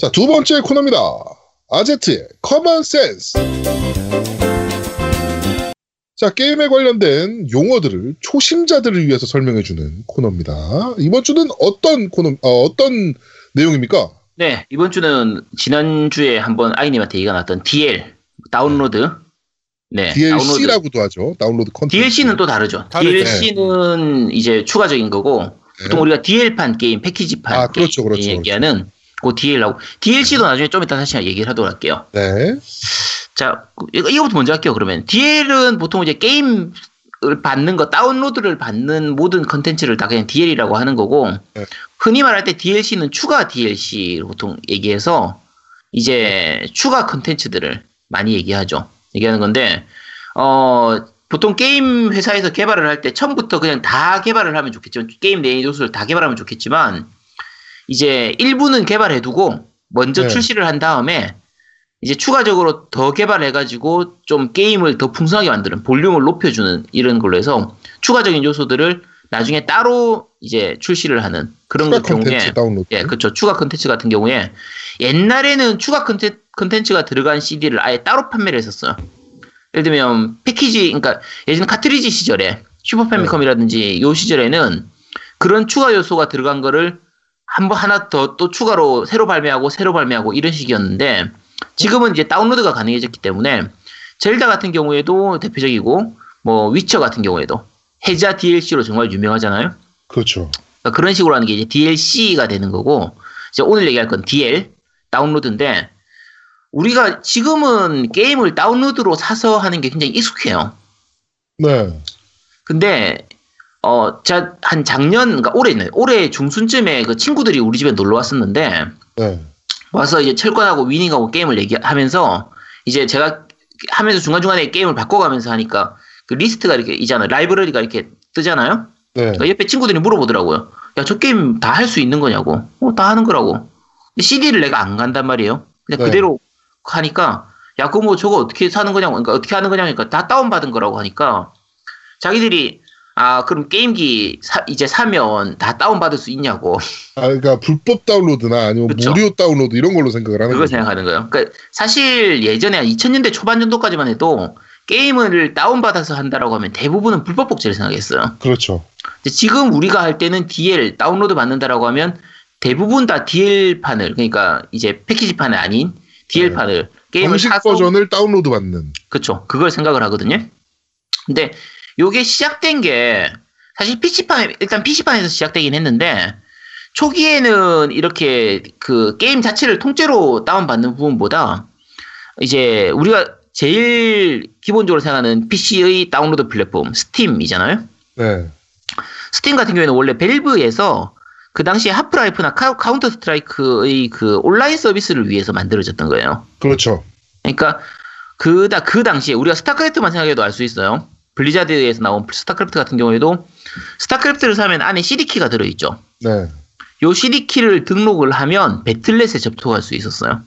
자, 두 번째 코너입니다. 아제트의 Common Sense. 자, 게임에 관련된 용어들을 초심자들을 위해서 설명해 주는 코너입니다. 이번 주는 어떤 코너, 어, 어떤 내용입니까? 네, 이번 주는 지난주에 한번 아이님한테 얘기가 나왔던 DL, 다운로드. 네, DLC라고도 다운로드. 하죠. 다운로드 컨텐츠. DLC는 또 다르죠. 다르죠. DLC는 네. 이제 추가적인 거고, 네. 보통 우리가 DL판 게임, 패키지판 아, 그렇죠, 그렇죠, 그렇죠. 얘기하는 그 DL하고, DLC도 나중에 좀 이따 다시 얘기를 하도록 할게요. 네. 자, 이거부터 먼저 할게요, 그러면. DL은 보통 이제 게임 을 받는 거 다운로드를 받는 모든 컨텐츠를 다 그냥 DL이라고 하는 거고 네. 흔히 말할 때 DLC는 추가 DLC 보통 얘기해서 이제 추가 컨텐츠들을 많이 얘기하죠. 얘기하는 건데 어 보통 게임 회사에서 개발을 할 때 처음부터 그냥 다 개발을 하면 좋겠지만 게임 내 요소를 다 개발하면 좋겠지만 이제 일부는 개발해두고 먼저 네. 출시를 한 다음에 이제 추가적으로 더 개발해가지고 좀 게임을 더 풍성하게 만드는 볼륨을 높여주는 이런 걸로 해서 추가적인 요소들을 나중에 따로 이제 출시를 하는 그런 추가 경우에 다운로드. 예, 그렇죠. 추가 컨텐츠 같은 경우에 옛날에는 추가 컨텐츠가 들어간 CD를 아예 따로 판매를 했었어요. 예를 들면 패키지, 그러니까 예전 카트리지 시절에 슈퍼 패미컴이라든지 요 시절에는 그런 추가 요소가 들어간 거를 한 번 하나 더 또 추가로 새로 발매하고 새로 발매하고 이런 식이었는데 지금은 이제 다운로드가 가능해졌기 때문에 젤다 같은 경우에도 대표적이고 뭐 위쳐 같은 경우에도 해자 DLC로 정말 유명하잖아요. 그렇죠. 그러니까 그런 식으로 하는 게 이제 DLC가 되는 거고 이제 오늘 얘기할 건 DL 다운로드인데 우리가 지금은 게임을 다운로드로 사서 하는 게 굉장히 익숙해요. 네. 근데 어, 자, 한 작년, 그러니까 올해는, 올해 중순쯤에 그 친구들이 우리 집에 놀러 왔었는데, 네. 와서 이제 철권하고 위닝하고 게임을 얘기하면서 이제 제가 하면서 중간중간에 게임을 바꿔가면서 하니까 그 리스트가 이렇게 있잖아요. 라이브러리가 이렇게 뜨잖아요. 네. 그러니까 옆에 친구들이 물어보더라고요. 야, 저 게임 다 할 수 있는 거냐고. 어, 다 하는 거라고. CD를 내가 안 간단 말이에요. 그냥 네. 그대로 하니까, 야, 그거 뭐 저거 어떻게 사는 거냐고. 그러니까 어떻게 하는 거냐고. 그러니까 다 다운받은 거라고 하니까, 자기들이 아, 그럼 게임기 사, 이제 사면 다 다운받을 수 있냐고. 아, 그러니까 불법 다운로드나 아니면 그쵸? 무료 다운로드 이런 걸로 생각을 하는 거죠. 그걸 생각하는 거예요. 그러니까 사실 예전에 2000년대 초반 정도까지만 해도 게임을 다운받아서 한다라고 하면 대부분은 불법 복제를 생각했어요. 그렇죠. 지금 우리가 할 때는 DL 다운로드 받는다라고 하면 대부분 다 DL판을 그러니까 이제 패키지 판이 아닌 DL판을 네. 게임을 사서 버전을 다운로드 받는. 그렇죠. 그걸 생각을 하거든요. 근데 요게 시작된 게 사실 PC판 일단 PC판에서 시작되긴 했는데 초기에는 이렇게 그 게임 자체를 통째로 다운받는 부분보다 이제 우리가 제일 기본적으로 생각하는 PC의 다운로드 플랫폼 스팀이잖아요. 네. 스팀 같은 경우에는 원래 밸브에서 그 당시에 하프라이프나 카운터 스트라이크의 그 온라인 서비스를 위해서 만들어졌던 거예요. 그렇죠. 그러니까 그다 그 당시에 우리가 스타크래프트만 생각해도 알 수 있어요. 블리자드에서 나온 스타크래프트 같은 경우에도 스타크래프트를 사면 안에 CD키가 들어있죠. 네. 요 CD키를 등록을 하면 배틀넷에 접속할 수 있었어요.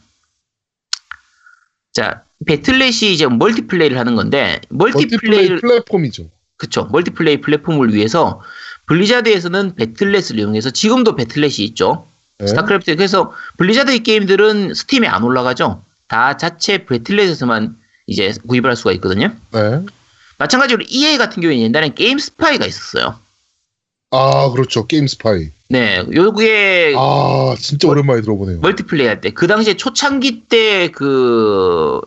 자, 배틀넷이 이제 멀티플레이를 하는 건데 멀티플레이 플랫폼이죠. 그쵸. 멀티플레이 플랫폼을 위해서 블리자드에서는 배틀넷을 이용해서 지금도 배틀넷이 있죠. 네. 스타크래프트 그래서 블리자드의 게임들은 스팀에 안 올라가죠. 다 자체 배틀넷에서만 이제 구입을 할 수가 있거든요. 네. 마찬가지로 EA 같은 경우에는 옛날엔 게임 스파이가 있었어요. 아, 그렇죠. 게임 스파이. 네, 요게 아, 진짜 오랜만에 들어보네요. 멀티플레이 할 때 그 당시에 초창기 때 그 저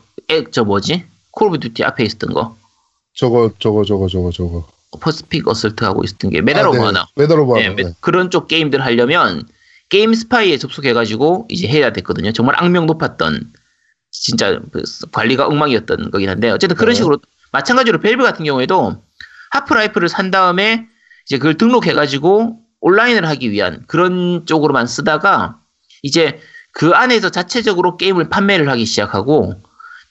뭐지? Call of Duty 앞에 있었던 거. 저거 저거 저거 저거 저거. Pacific Assault 하고 있었던 게 Medal 아, of 네. Honor. Medal of Honor. 네, 그런 쪽 게임들 하려면 게임 스파이에 접속해가지고 이제 해야 됐거든요. 정말 악명 높았던 진짜 그 관리가 엉망이었던 거긴 한데 어쨌든 그런 네. 식으로 마찬가지로 밸브 같은 경우에도 하프라이프를 산 다음에 이제 그걸 등록해가지고 온라인을 하기 위한 그런 쪽으로만 쓰다가 이제 그 안에서 자체적으로 게임을 판매를 하기 시작하고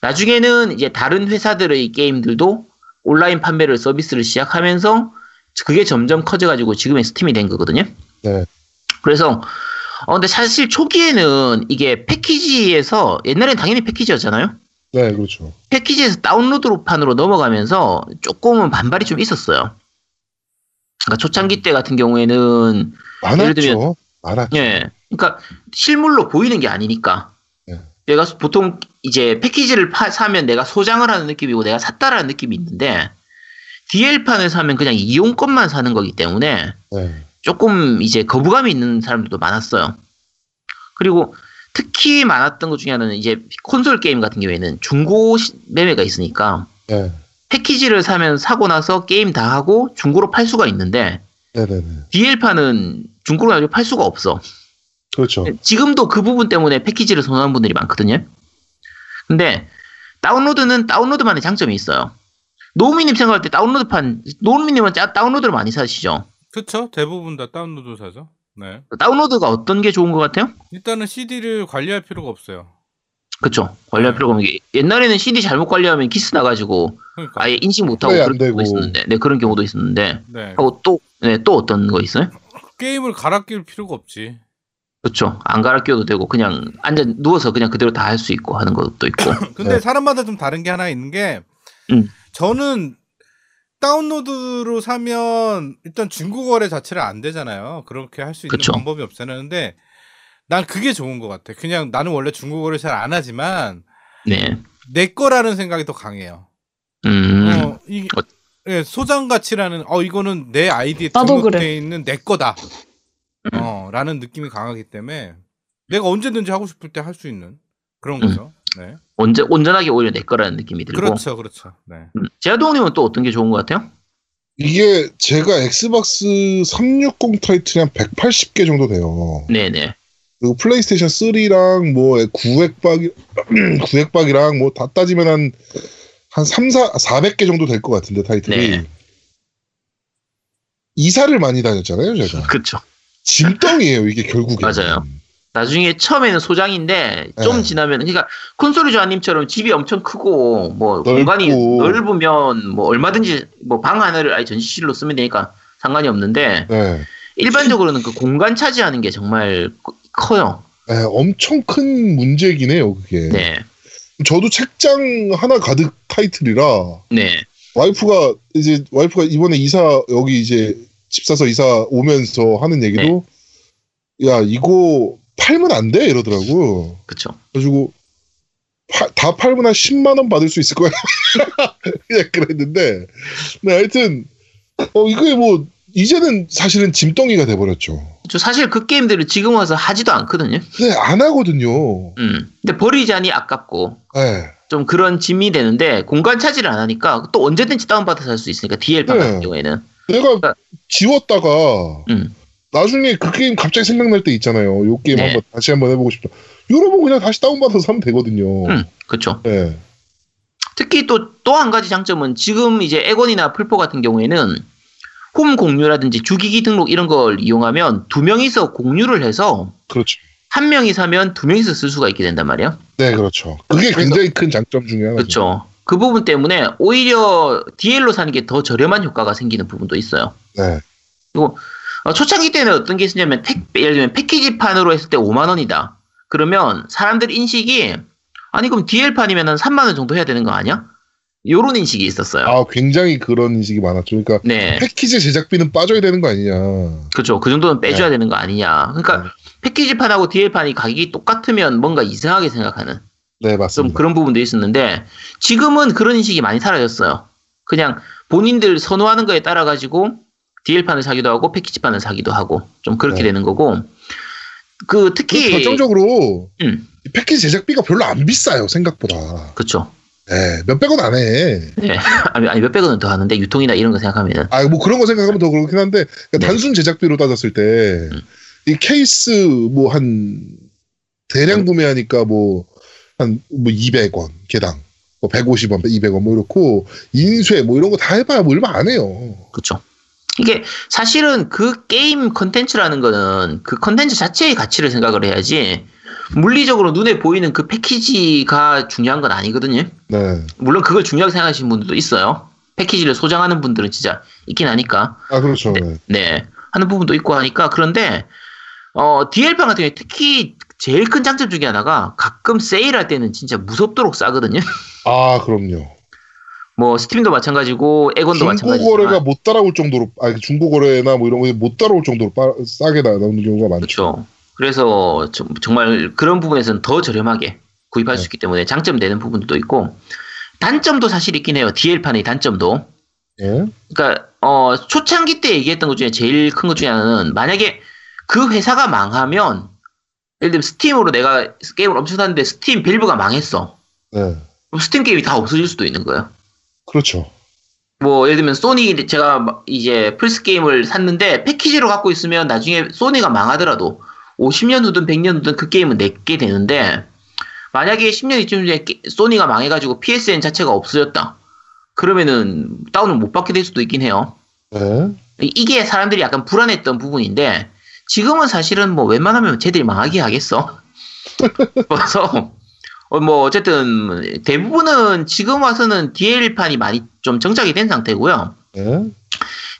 나중에는 이제 다른 회사들의 게임들도 온라인 판매를 서비스를 시작하면서 그게 점점 커져가지고 지금의 스팀이 된 거거든요. 네. 그래서 어 근데 사실 초기에는 이게 패키지에서 옛날엔 당연히 패키지였잖아요. 네, 그렇죠. 패키지에서 다운로드 판으로 넘어가면서 조금은 반발이 좀 있었어요. 그러니까 초창기 때 같은 경우에는 많았죠. 예를 들면 많았죠. 예. 그러니까 실물로 보이는 게 아니니까. 네. 내가 보통 이제 패키지를 파- 사면 내가 소장을 하는 느낌이고 내가 샀다라는 느낌이 있는데 DL판을 사면 그냥 이용권만 사는 거기 때문에 네. 조금 이제 거부감이 있는 사람들도 많았어요. 그리고 특히 많았던 것 중에 하나는 이제 콘솔 게임 같은 경우에는 중고 시- 매매가 있으니까 네. 패키지를 사면 사고 나서 게임 다 하고 중고로 팔 수가 있는데 네네네. DL판은 중고로 나중에 팔 수가 없어. 그렇죠. 지금도 그 부분 때문에 패키지를 선호하는 분들이 많거든요. 근데 다운로드는 다운로드만의 장점이 있어요. 노우미님 생각할 때 다운로드판, 노우미님은 짜- 다운로드를 많이 사시죠? 그쵸? 대부분 다 다운로드 사죠. 네. 다운로드가 어떤 게 좋은 것 같아요? 일단은 CD를 관리할 필요가 없어요. 그쵸. 관리할 필요가 없는 게, 옛날에는 CD 잘못 관리하면 키스 나가지고 그러니까. 아예 인식 못하고 그런 경우도. 있었는데, 네, 그런 경우도 있었는데, 네. 하고 또, 네, 또 어떤 거 있어요? 게임을 갈아 끼울 필요가 없지. 그쵸. 안 갈아 끼워도 되고, 그냥 앉아, 누워서 그냥 그대로 다 할 수 있고 하는 것도 있고. 근데 네. 사람마다 좀 다른 게 하나 있는 게 음. 저는 다운로드로 사면 일단 중고 거래 자체를 안 되잖아요. 그렇게 할 수 있는 그쵸. 방법이 없었는데 난 그게 좋은 것 같아. 그냥 나는 원래 중고 거래 잘 안 하지만 네. 내 거라는 생각이 더 강해요. 음, 어, 이 어. 예, 소장 가치라는 어 이거는 내 아이디에 등록돼 그래. 있는 내 거다. 음. 어, 라는 느낌이 강하기 때문에 내가 언제든지 하고 싶을 때 할 수 있는 그런 음. 거죠. 네. 온전, 온전하게 오히려 내 거라는 느낌이 들고. 그렇죠, 그렇죠. 네. 음, 제아동님은 또 어떤 게 좋은 것 같아요? 이게 제가 엑스박스 360 타이틀이 한 180개 정도 돼요. 네네. 그리고 플레이스테이션 3랑 뭐 구엑박 구엑박이랑 뭐 다 따지면 한 한 3, 4, 400개 정도 될 것 같은데 타이틀이 네. 이사를 많이 다녔잖아요, 제가. 그쵸. 짐덩이에요, 이게 결국에. 맞아요. 나중에 처음에는 소장인데 좀 네. 지나면 그러니까 콘솔이 조아님처럼 집이 엄청 크고 뭐 넓고. 공간이 넓으면 뭐 얼마든지 뭐 방 하나를 아예 전시실로 쓰면 되니까 상관이 없는데 네. 일반적으로는 그 공간 차지하는 게 정말 커요. 네, 엄청 큰 문제긴 해요, 그게. 네, 저도 책장 하나 가득 타이틀이라 네, 와이프가 이제 와이프가 이번에 이사 여기 이제 집 사서 이사 오면서 하는 얘기도 네. 야 이거 팔면 안 돼 이러더라고. 그쵸. 그래가지고 파- 다 팔면 한 10만 원 받을 수 있을 거야. 그냥 그랬는데 네, 하여튼 어 이게 뭐 이제는 사실은 짐덩이가 돼버렸죠. 저 사실 그 게임들을 지금 와서 하지도 않거든요. 네, 안 하거든요. 음, 근데 버리자니 아깝고 네. 좀 그런 짐이 되는데 공간 차지를 안 하니까 또 언제든지 다운받아서 할 수 있으니까 DL판 네. 같은 경우에는 내가 지웠다가 음, 나중에 그 게임 갑자기 생각날 때 있잖아요. 요 게임 네. 한번 다시 한번 해보고 싶다. 여러분 그냥 다시 다운받아서 하면 되거든요. 음, 그쵸. 네. 특히 또 또 한 가지 장점은 지금 이제 에곤이나 풀포 같은 경우에는 홈 공유라든지 주기기 등록 이런 걸 이용하면 두 명이서 공유를 해서 그렇죠. 한 명이 사면 두 명이서 쓸 수가 있게 된단 말이에요. 네, 그렇죠. 그게 굉장히 큰 장점 중에 하나죠. 그렇죠. 그 부분 때문에 오히려 DL로 사는 게 더 저렴한 효과가 생기는 부분도 있어요. 네. 어, 초창기 때는 어떤 게 있었냐면 택, 예를 들면 패키지판으로 했을 때 5만 원이다. 그러면 사람들 인식이 아니 그럼 DL판이면 한 3만 원 정도 해야 되는 거 아니야? 요런 인식이 있었어요. 아, 굉장히 그런 인식이 많았죠. 그러니까 네. 패키지 제작비는 빠져야 되는 거 아니냐. 그렇죠. 그 정도는 빼줘야 되는 거 아니냐. 그러니까 네. 패키지판하고 DL판이 가격이 똑같으면 뭔가 이상하게 생각하는 네, 좀 맞습니다. 그런 부분도 있었는데 지금은 그런 인식이 많이 사라졌어요. 그냥 본인들 선호하는 거에 따라 가지고 DL판을 사기도 하고 패키지판을 사기도 하고 좀 그렇게 네. 되는 거고 그 특히 결정적으로 음, 이 패키지 제작비가 별로 안 비싸요, 생각보다. 그렇죠. 네, 몇백 원 안 해. 네. 아니, 아니 몇백 원은 더 하는데 유통이나 이런 거 생각하면은 아, 뭐 그런 거 생각하면 더 그렇긴 한데, 그러니까 네. 단순 제작비로 따졌을 때, 음. 이 케이스 뭐 한, 대량 구매하니까 뭐, 한, 뭐 200원, 개당. 뭐 150원, 200원, 뭐 이렇고, 인쇄, 뭐 이런 거 다 해봐야 뭐 얼마 안 해요. 그렇죠. 이게 사실은 그 게임 컨텐츠라는 거는 그 컨텐츠 자체의 가치를 생각을 해야지 물리적으로 눈에 보이는 그 패키지가 중요한 건 아니거든요. 네. 물론 그걸 중요하게 생각하시는 분들도 있어요. 패키지를 소장하는 분들은 진짜 있긴 하니까. 아, 그렇죠. 네. 네. 하는 부분도 있고 하니까. 그런데, 어, DL판 같은 경우에 특히 제일 큰 장점 중에 하나가 가끔 세일할 때는 진짜 무섭도록 싸거든요. 아, 그럼요. 뭐, 스팀도 마찬가지고, 엑원도 마찬가지고. 중고거래가 못 따라올 정도로, 아, 중고거래나 뭐 이런 거 못 따라올 정도로 빠, 싸게 나오는 경우가 많죠. 그렇죠. 그래서 좀- 정말 그런 부분에서는 더 저렴하게 구입할 수 네. 있기 때문에 장점 되는 부분도 있고 단점도 사실 있긴 해요. DL판의 단점도. 예. 그러니까 어, 초창기 때 얘기했던 것 중에 제일 큰 것 중에 하나는 만약에 그 회사가 망하면 예를 들면 스팀으로 내가 게임을 엄청 샀는데 스팀 밸브가 망했어. 네. 그럼 스팀 게임이 다 없어질 수도 있는 거예요. 그렇죠. 뭐 예를 들면 소니 제가 막 이제 플스 게임을 샀는데 패키지로 갖고 있으면 나중에 소니가 망하더라도 50년 후든 100년 후든 그 게임은 내게 되는데 만약에 10년 이쯤 전에 게- 소니가 망해가지고 PSN 자체가 없어졌다. 그러면은 다운을 못 받게 될 수도 있긴 해요. 네. 이- 이게 사람들이 약간 불안했던 부분인데 지금은 사실은 뭐 웬만하면 쟤들이 망하게 하겠어. 그래서 어, 뭐 어쨌든 대부분은 지금 와서는 DL판이 많이 좀 정착이 된 상태고요. 네.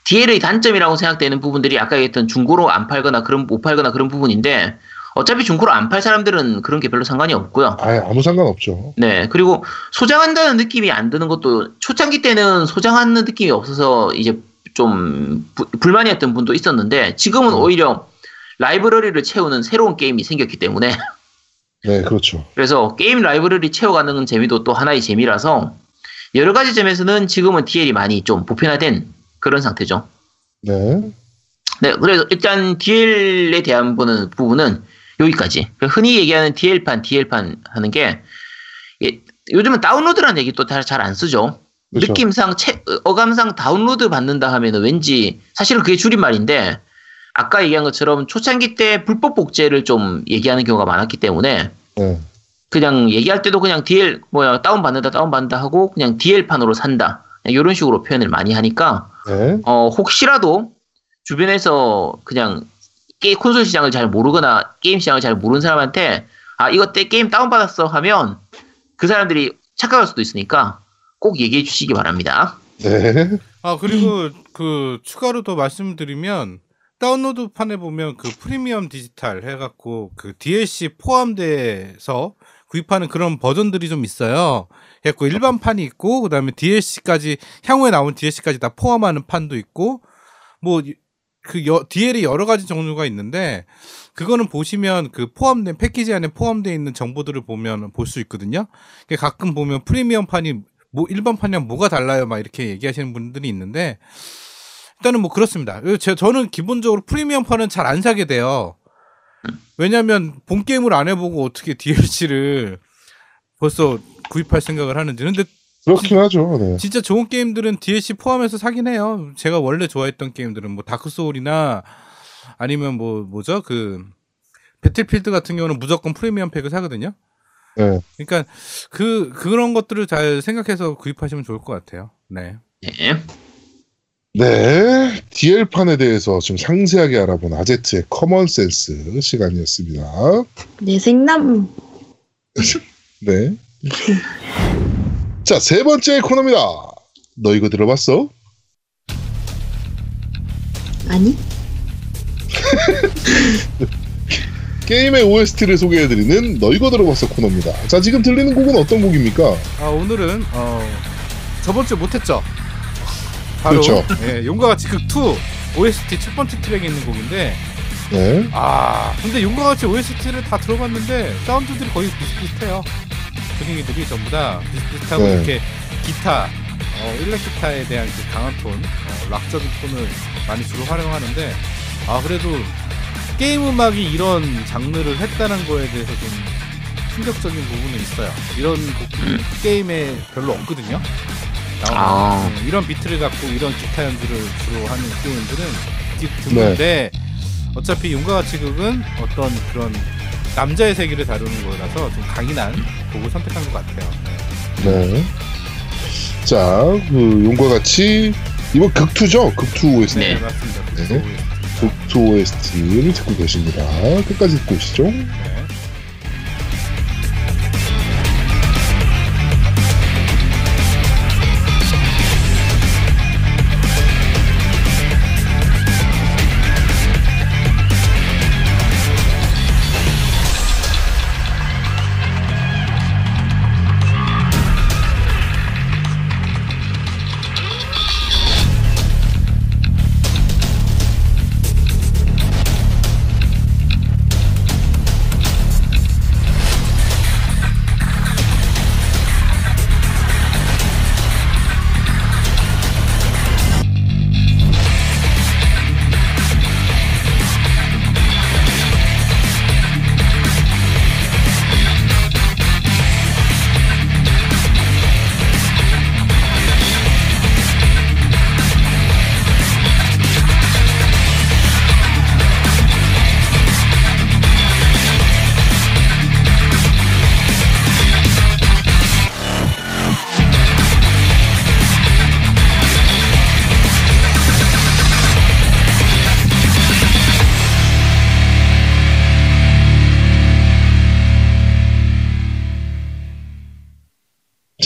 DL의 단점이라고 생각되는 부분들이 아까 얘기했던 중고로 안 팔거나 그런 못 팔거나 그런 부분인데 어차피 중고로 안 팔 사람들은 그런 게 별로 상관이 없고요. 아예 아무 상관 없죠. 네, 그리고 소장한다는 느낌이 안 드는 것도 초창기 때는 소장하는 느낌이 없어서 이제 좀 부- 불만이었던 분도 있었는데 지금은 음. 오히려 라이브러리를 채우는 새로운 게임이 생겼기 때문에 네, 그렇죠. 그래서 게임 라이브러리 채워가는 재미도 또 하나의 재미라서 여러 가지 점에서는 지금은 DL이 많이 좀 보편화된 그런 상태죠. 네. 네, 그래서 일단 DL에 대한 부분은, 부분은 여기까지. 그 흔히 얘기하는 DL판, DL판 하는 게, 예, 요즘은 다운로드라는 얘기 또 잘 안 쓰죠. 그렇죠. 느낌상, 체- 어감상 다운로드 받는다 하면은 왠지, 사실은 그게 줄임말인데, 아까 얘기한 것처럼 초창기 때 불법 복제를 좀 얘기하는 경우가 많았기 때문에, 네. 그냥 얘기할 때도 그냥 DL, 뭐야, 다운 받는다, 다운 받는다 하고, 그냥 DL판으로 산다. 이런 식으로 표현을 많이 하니까, 네. 어, 혹시라도 주변에서 그냥 게 콘솔 시장을 잘 모르거나 게임 시장을 잘 모르는 사람한테 아, 이거 때 게임 다운 받았어 하면 그 사람들이 착각할 수도 있으니까 꼭 얘기해 주시기 바랍니다. 네. 아 그리고 그 추가로 더 말씀드리면 다운로드 판에 보면 그 프리미엄 디지털 해갖고 그 DLC 포함돼서 구입하는 그런 버전들이 좀 있어요. 그래갖고 일반 판이 있고 그다음에 DLC까지 향후에 나온 DLC까지 다 포함하는 판도 있고 뭐 그 DL이 여러 가지 종류가 있는데 그거는 보시면 그 포함된 패키지 안에 포함되어 있는 정보들을 보면 볼 수 있거든요. 가끔 보면 프리미엄 판이 뭐 일반 판이랑 뭐가 달라요? 막 이렇게 얘기하시는 분들이 있는데 일단은 뭐 그렇습니다. 제 저는 기본적으로 프리미엄 판은 잘 안 사게 돼요. 왜냐하면 본 게임을 안 해보고 어떻게 DLC를 벌써 구입할 생각을 하는지. 근데 그렇긴 하죠. 네. 진짜 좋은 게임들은 DLC 포함해서 사긴 해요. 제가 원래 좋아했던 게임들은 뭐 다크 소울이나 아니면 뭐 뭐죠 그 배틀필드 같은 경우는 무조건 프리미엄 팩을 사거든요. 네. 그러니까 그 그런 것들을 잘 생각해서 구입하시면 좋을 것 같아요. 네. 네. 네. DL판에 대해서 좀 상세하게 알아본 아제트의 common sense 시간이었습니다. 내 생남 네. 자, 세 번째 코너입니다. 너 이거 들어봤어? 아니 게임의 OST를 소개해드리는 너 이거 들어봤어 코너입니다. 자, 지금 들리는 곡은 어떤 곡입니까? 아 오늘은 어 저번 주에 못했죠. 바로 그렇죠. 예, 용과 같이 극2 OST 첫 번째 트랙에 있는 곡인데 네. 아 근데 용과 같이 OST를 다 들어봤는데 사운드들이 거의 비슷비슷해요. 분위기들이 전부 다 비슷비슷하고 네. 이렇게 기타 어, 일렉 기타에 대한 그 강한 톤, 어, 락적인 톤을 많이 주로 활용하는데 아 그래도 게임 음악이 이런 장르를 했다는 거에 대해서 좀 충격적인 부분은 있어요. 이런 곡- 게임에 별로 없거든요. 나오는 아. 네, 이런 비트를 갖고 이런 기타 연주를 주로 하는 게임들은 드- 드문데 어차피 용과 같이 극은 어떤 그런 남자의 세계를 다루는 거라서 좀 강인한 곡을 선택한 것 같아요. 네. 네. 자, 그 용과 같이 이번 극2죠? 극2 OST. 네. 맞습니다. 네. 그 극2 OST를 듣고 계십니다. 끝까지 듣고 오시죠. 네.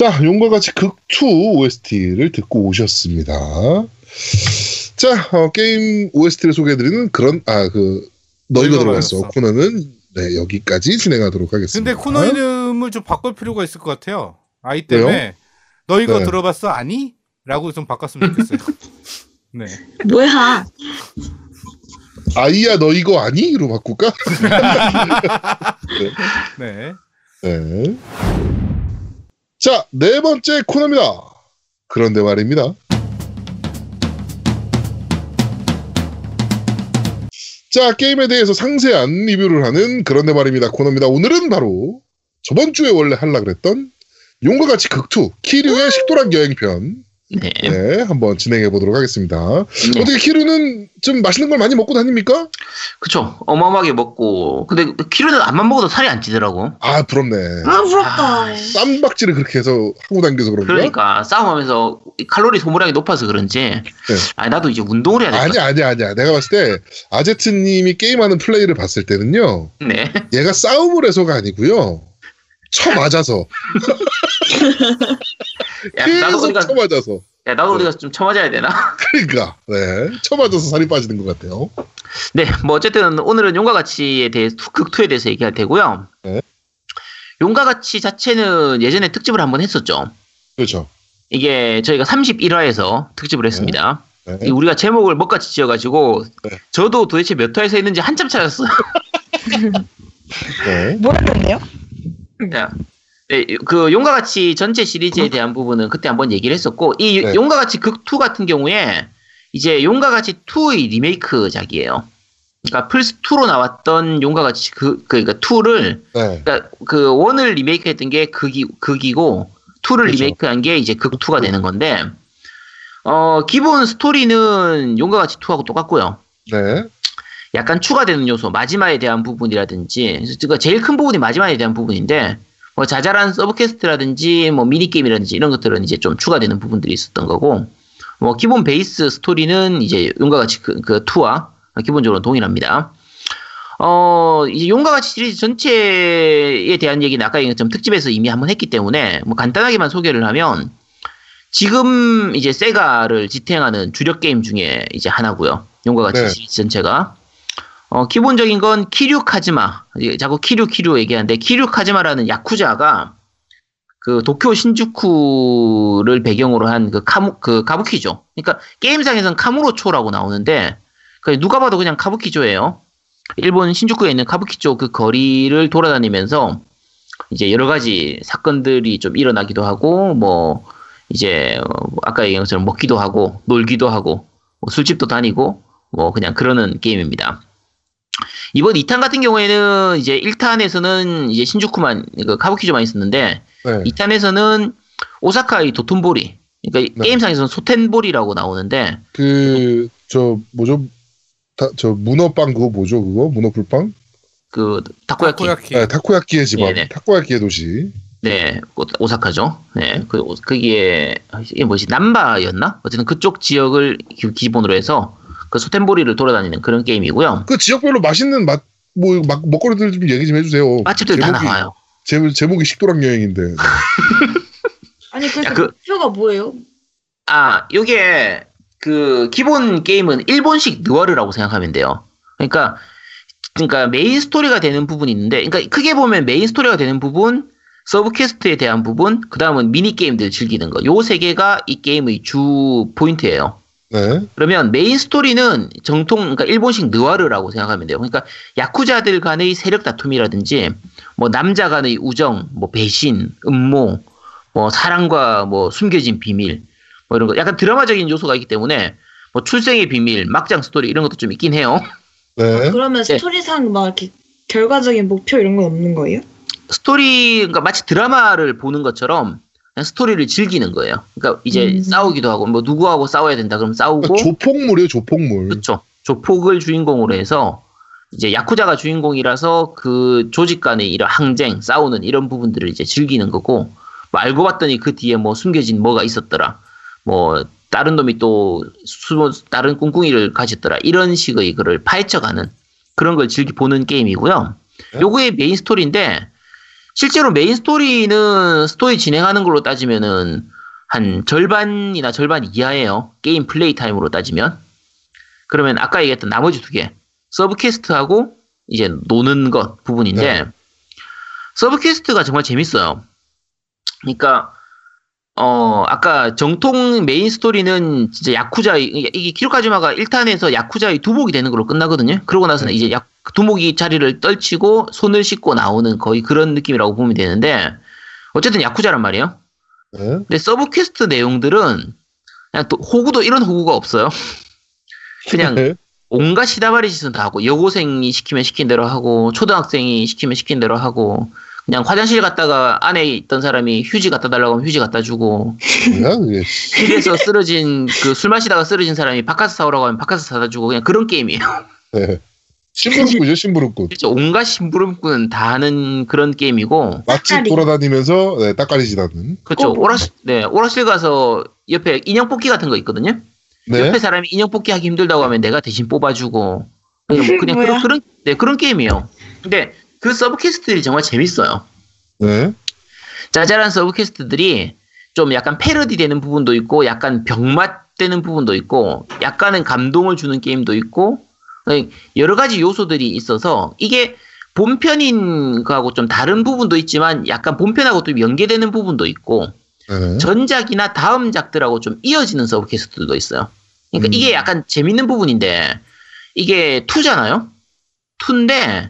자, 용과 같이 극2 OST를 듣고 오셨습니다. 자, 어, 게임 OST를 소개해드리는 그런, 아, 그, 너희가 너희가 들어갔어. 코너는, 네, 여기까지 진행하도록 하겠습니다. 근데 코너 이름을 좀 바꿀 필요가 있을 것 같아요. 아이 때문에 너 이거 네. 들어봤어 아니? 라고 좀 바꿨으면 좋겠어요. 네. 뭐야? 아이야, 너 이거 아니? 로 바꿀까? 네. 네. 자, 네 번째 코너입니다. 그런데 말입니다. 자, 게임에 대해서 상세한 리뷰를 하는 그런데 말입니다. 코너입니다. 오늘은 바로 저번 주에 원래 하려고 그랬던 용과 같이 극투 키류의 식도락 여행편 네. 네, 한번 진행해 보도록 하겠습니다. 네. 어떻게 키류는 좀 맛있는 걸 많이 먹고 다닙니까? 그쵸. 어마어마하게 먹고. 근데 키로는 안만 먹어도 살이 안 찌더라고. 아, 부럽네. 아 부럽다. 아, 쌈박질을 그렇게 해서 하고 다니면서 그런가? 그러니까 싸움하면서 이 칼로리 소모량이 높아서 그런지. 아 나도 이제 운동을 해야 될것 네. 아니야, 아니야, 아니야. 내가 봤을 때 아제트님이 게임하는 플레이를 봤을 때는요, 같네. 얘가 싸움을 해서가 아니고요, 쳐 맞아서, 야, 나도 계속 어디가, 쳐 맞아서. 야, 나도 어디가 좀 쳐맞아야 되나? 그러니까, 네, 쳐 맞아서 살이 빠지는 것 같아요. 네, 뭐 어쨌든 오늘은 용과 같이에 대해 극투에 대해서 얘기할 테고요. 네. 용과 같이 자체는 예전에 특집을 한번 했었죠. 그렇죠. 이게 저희가 31화에서 특집을 했습니다. 네. 이 우리가 제목을 먹같이 지어가지고 네. 저도 도대체 몇 화에서 했는지 한참 찾았어요. 네. 뭐였는데요? 자, 네, 그 용과 같이 전체 시리즈에 대한 부분은 그때 한번 얘기를 했었고 이 네. 용과 같이 극 2 같은 경우에 이제 용과 같이 2의 리메이크작이에요. 그러니까 플스 2로 나왔던 용과 같이 그 그러니까 2를 네. 그러니까 그 one을 리메이크했던 게 극이 극이고 2를 그렇죠. 리메이크한 게 이제 극 2가 되는 건데 어 기본 스토리는 용과 같이 2하고 똑같고요. 네. 약간 추가되는 요소, 마지막에 대한 부분이라든지, 그래서 그러니까 제일 큰 부분이 마지막에 대한 부분인데, 뭐 자잘한 sub quest라든지, 뭐 미니게임이라든지 이런 것들은 이제 좀 추가되는 부분들이 있었던 거고, 뭐 기본 베이스 스토리는 이제 용과 같이 그, 그 2와 기본적으로 동일합니다. 어, 이제 용과 같이 시리즈 전체에 대한 얘기는 아까 얘기한 것처럼 특집에서 이미 한번 했기 때문에, 뭐 간단하게만 소개를 하면, 지금 이제 세가를 지탱하는 주력 게임 중에 이제 하나고요. 용과 같이 네. 시리즈 전체가. 어, 기본적인 건 키류 카즈마. 자꾸 키류 키류 얘기하는데 키류 카즈마라는 야쿠자가 그 도쿄 신주쿠를 배경으로 한 그 카무 그 가부키죠. 그러니까 게임상에서는 카무로초라고 나오는데 그 누가 봐도 그냥 카부키조예요. 일본 신주쿠에 있는 카부키조 그 거리를 돌아다니면서 이제 여러 가지 사건들이 좀 일어나기도 하고 뭐 이제 어, 아까 얘기한 것처럼 먹기도 하고 놀기도 하고 뭐 술집도 다니고 뭐 그냥 그러는 게임입니다. 이번 2탄 같은 경우에는 이제 1탄에서는 이제 신주쿠만 그 카부키조만 있었는데 네. 2탄에서는 오사카의 도톤보리 그러니까 네. 게임상에서는 소텐보리라고 나오는데 그, 저, 뭐죠? 다, 저, 문어빵 그거 뭐죠? 그거? 문어불빵? 그 타코야키 타코야키. 네, 타코야키의 집안. 네네. 타코야키의 도시. 네 오- 오사카죠 네그 그게 이게 뭐지 남바였나 어쨌든 그쪽 지역을 기- 기본으로 해서 그 소텐보리를 돌아다니는 그런 게임이고요 그 지역별로 맛있는 맛, 뭐, 막, 먹거리들 좀 얘기 좀 해주세요. 맛집들 다 제목이- 나와요 제목, 제목이 식도락 여행인데. 아니 그- 목표가 뭐예요? 아, 요게 그 기본 게임은 일본식 느와르라고 생각하면 돼요. 그러니까 그러니까 메인 스토리가 되는 부분이 있는데 그러니까 크게 보면 메인 스토리가 되는 부분, sub quest에 대한 부분, 그 다음은 미니 게임들 즐기는 거. 요 세 개가 이 게임의 주 포인트예요. 네. 그러면 메인 스토리는 정통 그러니까 일본식 느와르라고 생각하면 돼요. 그러니까 야쿠자들 간의 세력 다툼이라든지 뭐 남자 간의 우정, 뭐 배신, 음모, 뭐 사랑과 뭐 숨겨진 비밀 뭐 이런 거 약간 드라마적인 요소가 있기 때문에 뭐 출생의 비밀, 막장 스토리 이런 것도 좀 있긴 해요. 네. 그러면 네. 스토리상 막 이렇게 결과적인 목표 이런 건 없는 거예요? 스토리 그러니까 마치 드라마를 보는 것처럼 그냥 스토리를 즐기는 거예요. 그러니까 이제 음. 싸우기도 하고 뭐 누구하고 싸워야 된다 그러면 싸우고 조폭물이에요, 조폭물. 그렇죠. 조폭을 주인공으로 해서 이제 야쿠자가 주인공이라서 그 조직 간의 이런 항쟁, 싸우는 이런 부분들을 이제 즐기는 거고 뭐 알고 봤더니 그 뒤에 뭐 숨겨진 뭐가 있었더라. 뭐 다른 놈이 또 숨어 다른 꿍꿍이를 가졌더라. 이런 식의 그를 파헤쳐가는 그런 걸 즐기 보는 게임이고요. 네? 요거의 메인 스토리인데 실제로 메인 스토리는 스토리 진행하는 걸로 따지면은 한 절반이나 절반 이하예요. 게임 플레이 타임으로 따지면. 그러면 아까 얘기했던 나머지 두 개. sub quest하고 이제 노는 것 부분인데 네. sub quest가 정말 재밌어요. 그러니까 어 아까 정통 메인 스토리는 진짜 야쿠자 이게 이게 키류 카즈마가 1탄에서 야쿠자의 두목이 되는 걸로 끝나거든요. 그러고 나서는 네. 이제 야, 두목이 자리를 떨치고 손을 씻고 나오는 거의 그런 느낌이라고 보면 되는데 어쨌든 야쿠자란 말이에요. 네. 근데 sub quest 내용들은 그냥 또 호구도 이런 호구가 없어요. 그냥 네. 온갖 시다바리 짓은 다 하고 여고생이 시키면 시킨 대로 하고 초등학생이 시키면 시킨 대로 하고 그냥 화장실 갔다가 안에 있던 사람이 휴지 갖다 달라고 하면 휴지 갖다 주고. 길에서 쓰러진 그 술 마시다가 쓰러진 사람이 바카스 사오라고 하면 바카스 사다 주고 그냥 그런 게임이에요. 네. 심부름꾼이죠 심부름꾼. 진짜 온갖 심부름꾼 다 하는 그런 게임이고 딱가리. 돌아다니면서 네, 딱가리 지나는. 그렇죠. 어, 오라실 네 오락실 가서 옆에 인형 뽑기 같은 거 있거든요. 네. 옆에 사람이 인형 뽑기 하기 힘들다고 하면 내가 대신 뽑아주고 그냥, 뭐 그냥? 그런 그런 네 그런 게임이에요. 근데 그 sub quest들이 정말 재밌어요. 네. 짜잘한 sub quest들이 좀 약간 패러디 되는 부분도 있고 약간 병맛 되는 부분도 있고 약간은 감동을 주는 게임도 있고 여러 가지 요소들이 있어서 이게 본편인 거하고 좀 다른 부분도 있지만 약간 본편하고 또 연계되는 부분도 있고 네. 전작이나 다음 작들하고 좀 이어지는 sub quest도 있어요. 그러니까 음. 이게 약간 재밌는 부분인데 이게 2잖아요. 2인데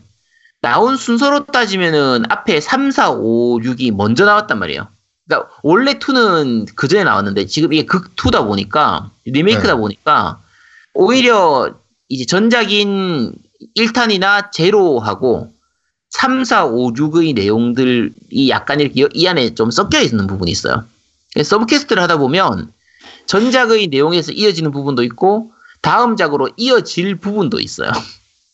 나온 순서로 따지면은 앞에 3, 4, 5, 6이 먼저 나왔단 말이에요. 그러니까 원래 2는 그 전에 나왔는데 지금 이게 극 2다 보니까 리메이크다 네. 보니까 오히려 이제 전작인 1탄이나 제로하고 3, 4, 5, 6의 내용들이 약간 이렇게 이 안에 좀 섞여 있는 부분이 있어요. 그래서 sub quest를 하다 보면 전작의 내용에서 이어지는 부분도 있고 다음 작으로 이어질 부분도 있어요.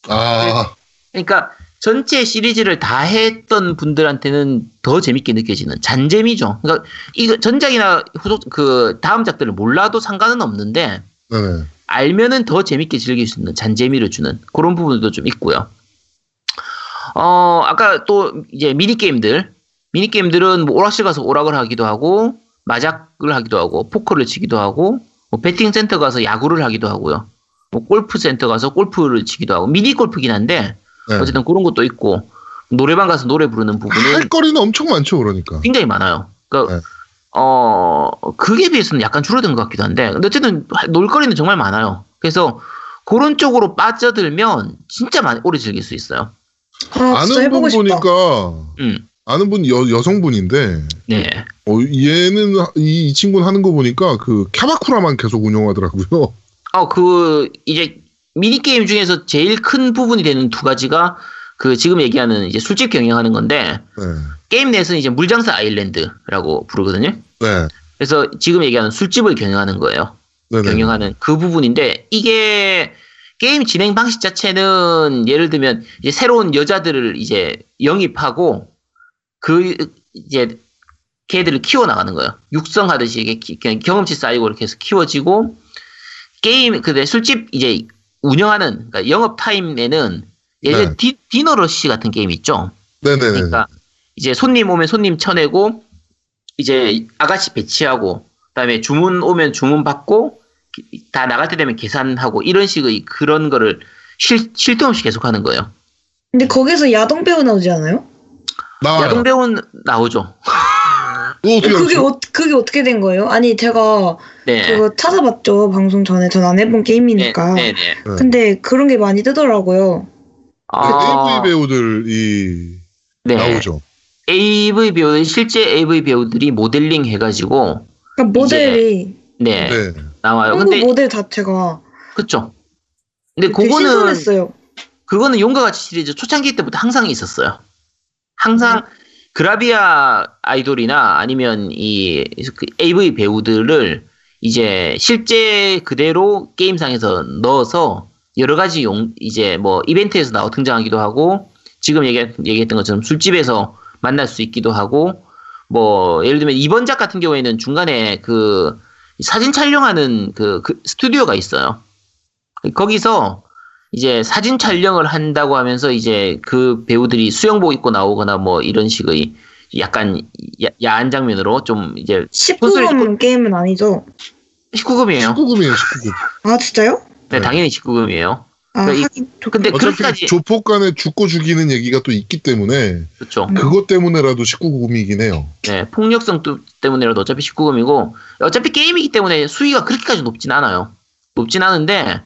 아. 그러니까 전체 시리즈를 다 했던 분들한테는 더 재밌게 느껴지는 잔재미죠. 그러니까 이거 전작이나 후속 그 다음 작들을 몰라도 상관은 없는데 네네. 알면은 더 재밌게 즐길 수 있는 잔재미를 주는 그런 부분도 좀 있고요. 어, 아까 또 이제 미니게임들. 미니게임들은 뭐 오락실 가서 오락을 하기도 하고, 마작을 하기도 하고, 포커를 치기도 하고, 뭐 배팅 센터 가서 야구를 하기도 하고요. 뭐 골프 센터 가서 골프를 치기도 하고, 미니 골프긴 한데, 네. 어쨌든 그런 것도 있고, 노래방 가서 노래 부르는 부분은 할 거리는 엄청 많죠 그러니까. 굉장히 많아요. 그러니까 네. 어 그게 비해서는 약간 줄어든 것 같기도 한데 근데 어쨌든 놀거리는 정말 많아요. 그래서 그런 쪽으로 빠져들면 진짜 많이 오래 즐길 수 있어요. 아, 진짜 아는 분. 보니까 음, 아는 분 여, 여성분인데 네. 어, 얘는 이, 이 친구는 하는 거 보니까 그 캬바쿠라만 계속 운영하더라고요. 어 그 이제 미니 게임 중에서 제일 큰 부분이 되는 두 가지가 그 지금 얘기하는 이제 술집 경영하는 건데 네. 게임 내에서는 이제 물장사 아일랜드라고 부르거든요. 네. 그래서 지금 얘기하는 술집을 경영하는 거예요. 네네. 경영하는 그 부분인데 이게 게임 진행 방식 자체는 예를 들면 이제 새로운 여자들을 이제 영입하고 그 이제 걔들을 키워 나가는 거예요. 육성하듯이 이게 경험치 쌓이고 이렇게 해서 키워지고 게임 근데 술집 이제 운영하는 그러니까 영업 타임에는 예전 네. 디, Dinner Rush 같은 게임 있죠. 네네네. 그러니까 이제 손님 오면 손님 쳐내고 이제 아가씨 배치하고 그다음에 주문 오면 주문 받고 기- 다 나갈 때 되면 계산하고 이런 식의 그런 거를 쉴, 쉴틈 없이 계속 하는 거예요. 근데 거기서 야동 배우 나오지 않아요? 나와요. 야동 배우는 나오죠. 또 어떻게 그게? 어, 그게 어떻게 된 거예요? 아니 제가 네. 그거 찾아봤죠 방송 전에 전 안 해본 게임이니까 네, 네, 네. 네. 근데 그런 게 많이 뜨더라고요 그 아, AV 배우들이 네. 나오죠. AV 배우들 실제 AV 배우들이 모델링 해가지고 그러니까 모델이 네, 네. 나와요. 한국 근데 모델 자체가 그쵸. 근데 그거는 신선했어요 그거는 용과 같이 시리즈 초창기 때부터 항상 있었어요. 항상 그라비아 아이돌이나 아니면 이그 AV 배우들을 이제 실제 그대로 게임상에서 넣어서 여러 가지 용 이제 뭐 이벤트에서 나와 등장하기도 하고 지금 얘기, 얘기했던 것처럼 술집에서 만날 수 있기도 하고 뭐 예를 들면 이번 작 같은 경우에는 중간에 그 사진 촬영하는 그, 그 스튜디오가 있어요. 거기서 이제 사진 촬영을 한다고 하면서 이제 그 배우들이 수영복 입고 나오거나 뭐 이런 식의 약간 야, 야한 장면으로 좀 이제 19금 게임은 아니죠? 19금이에요. 19금이에요, 19금. 아 진짜요? 네, 네. 당연히 19금이에요. 아 그러니까 이- 하긴 근데 어차피 그렇게까지 조폭 간에 죽고 죽이는 얘기가 또 있기 때문에 그렇죠. 음. 그것 때문에라도 19금이긴 해요. 네, 폭력성 또- 때문에라도 어차피 19금이고 어차피 게임이기 때문에 수위가 그렇게까지 높진 않아요. 높진 않은데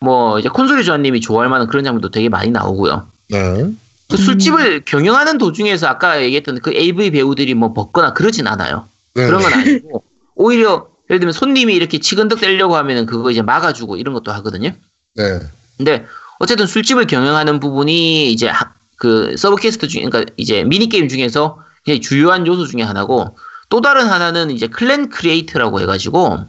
뭐 이제 콘솔이 조아님이 좋아할 만한 그런 장면도 되게 많이 나오고요. 네. 그 술집을 경영하는 도중에서 아까 얘기했던 그 AV 배우들이 뭐 벗거나 그러진 않아요. 네. 그런 건 아니고 오히려 예를 들면 손님이 이렇게 치근덕대려고 하면은 그거 이제 막아주고 이런 것도 하거든요. 네. 근데 어쨌든 술집을 경영하는 부분이 이제 하- 그 sub quest 중에 그러니까 이제 미니 게임 중에서 굉장히 주요한 요소 중에 하나고 또 다른 하나는 이제 Clan Create라고 해가지고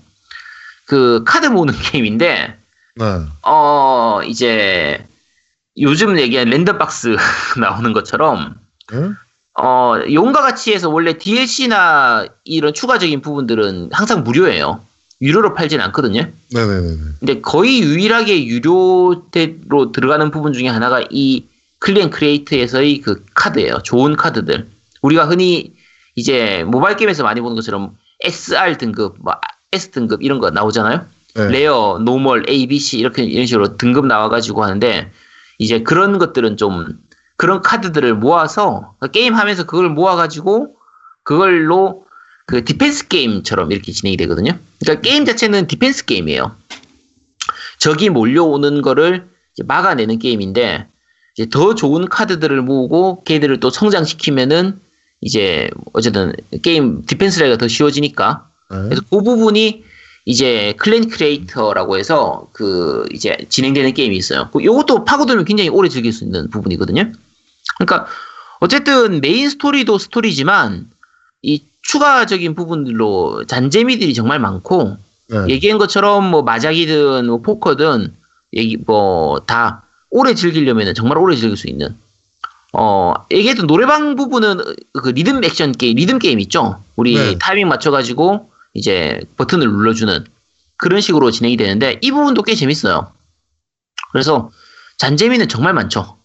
그 카드 모으는 게임인데 네. 어 이제 요즘 얘기한 랜덤박스 나오는 것처럼 네? 어 용과 같이 해서 원래 DLC나 이런 추가적인 부분들은 항상 무료예요. 유료로 팔진 않거든요. 네네네. 근데 거의 유일하게 유료로 들어가는 부분 중에 하나가 이 Clan Create에서의 그 카드예요. 좋은 카드들. 우리가 흔히 이제 모바일 게임에서 많이 보는 것처럼 SR 등급, 뭐 S 등급 이런 거 나오잖아요. 네. rare, normal, A, B, C 이렇게 이런 식으로 등급 나와가지고 하는데 이제 그런 것들은 좀 그런 카드들을 모아서 게임 하면서 그걸 모아가지고 그걸로 그 디펜스 게임처럼 이렇게 진행이 되거든요. 그러니까 게임 자체는 디펜스 게임이에요. 적이 몰려오는 거를 막아내는 게임인데 이제 더 좋은 카드들을 모으고 걔들을 또 성장시키면은 이제 어쨌든 게임 디펜스 플레이가 더 쉬워지니까 네. 그래서 그 부분이 이제 Clan Creator라고 해서 그 이제 진행되는 게임이 있어요. 그 요것도 파고들면 굉장히 오래 즐길 수 있는 부분이거든요. 그러니까 어쨌든 메인 스토리도 스토리지만 이 추가적인 부분들로 잔재미들이 정말 많고 네. 얘기한 것처럼 뭐 마작이든 뭐 포커든 얘기 뭐 다 오래 즐기려면 정말 오래 즐길 수 있는 어 얘기했던 노래방 부분은 그 리듬 액션 게임 리듬 게임 있죠 우리 네. 타이밍 맞춰가지고 이제 버튼을 눌러주는 그런 식으로 진행이 되는데 이 부분도 꽤 재밌어요 그래서 잔재미는 정말 많죠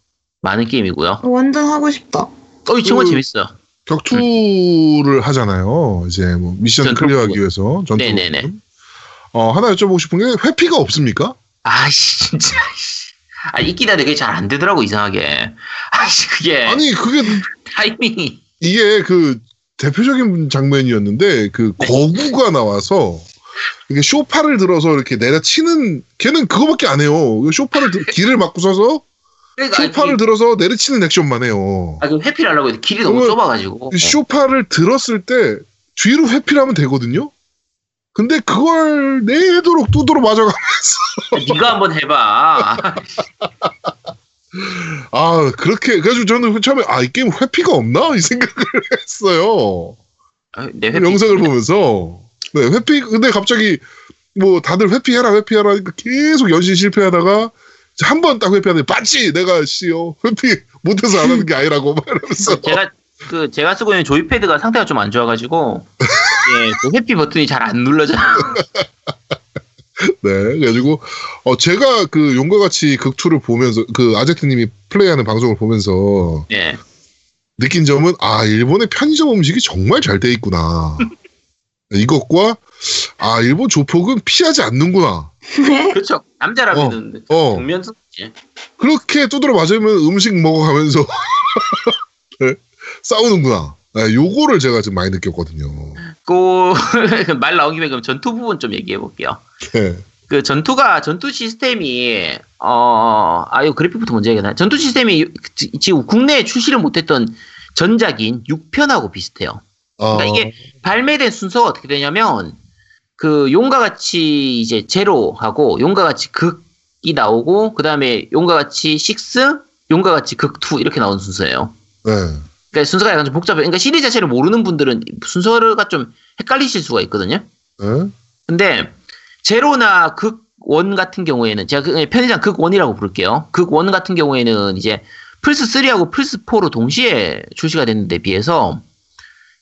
많은 게임이고요 어, 완전 하고 싶다. 어이 정말 그- 재밌어요 격투를 하잖아요. 이제 뭐 미션 클리어하기. 위해서 전투. 네네네. 어 하나 여쭤보고 싶은 게 회피가 없습니까? 아씨 진짜 씨. 아 한데 그게 잘 안 되더라고 이상하게 아씨 그게 아니 그게 타이밍이 이게 그 대표적인 장면이었는데 그 네. 거구가 나와서 이게 쇼파를 들어서 이렇게 내려치는 걔는 그거밖에 안 해요. 그 쇼파를 들- 길을 막고 서서 그러니까 쇼파를 들어서 내려치는 액션만 해요. 아, 그 회피를 하려고 해도 길이 너무 좁아가지고. 이 쇼파를 들었을 때 뒤로 회피를 하면 되거든요. 근데 그걸 내도록 두드러 맞아가. 어, 네가 한번 해봐. 아 그렇게 그래가지고 저는 처음에 아 이 게임 회피가 없나 이 생각을 했어요. 아, 내 회피. 영상을 보면서 네 회피 근데 갑자기 뭐 다들 회피해라 회피해라 하니까 계속 연신 실패하다가 한 번 딱 회피하는데 봤지? 내가 씨요. 회피 못해서 안 하는 게 아니라고 막 이러면서. 제가 그 제가 쓰고 있는 조이패드가 상태가 좀 안 좋아가지고 예, 그 회피 버튼이 잘 안 눌러져. 네 그래가지고 어 제가 그 용과 같이 극투를 보면서 그 아제트님이 플레이하는 방송을 보면서 예. 느낀 점은 아 일본의 편의점 음식이 정말 잘 돼 있구나. 이것과 아 일본 조폭은 피하지 않는구나 그렇죠. 남자라면은 어 국면성이지. 그렇게 두드려 맞으면 음식 먹어가면서 네, 싸우는구나. 네, 요거를 제가 좀 많이 느꼈거든요. 그 말 나온 김에 그럼 전투 부분 좀 얘기해 볼게요. 네. 그 전투가 전투 시스템이 어 아유 그래픽부터 먼저 얘기하나 전투 시스템이 지- 지금 국내에 출시를 못했던 전작인 6편하고 비슷해요. 아, 그러니까 이게 발매된 순서가 어떻게 되냐면 그 용과 같이 이제 제로하고 용과 같이 극이 나오고 그 다음에 용과 같이 6, 용과 같이 극2 이렇게 나온 순서예요. 네. 그러니까 순서가 약간 좀 복잡해요. 그러니까 시리즈 자체를 모르는 분들은 순서가 좀 헷갈리실 수가 있거든요. 네. 근데 제로나 극1 같은 경우에는 제가 그- 편의상 극1이라고 부를게요. 극1 같은 경우에는 이제 플스 3하고 플스 4로 동시에 출시가 됐는데 비해서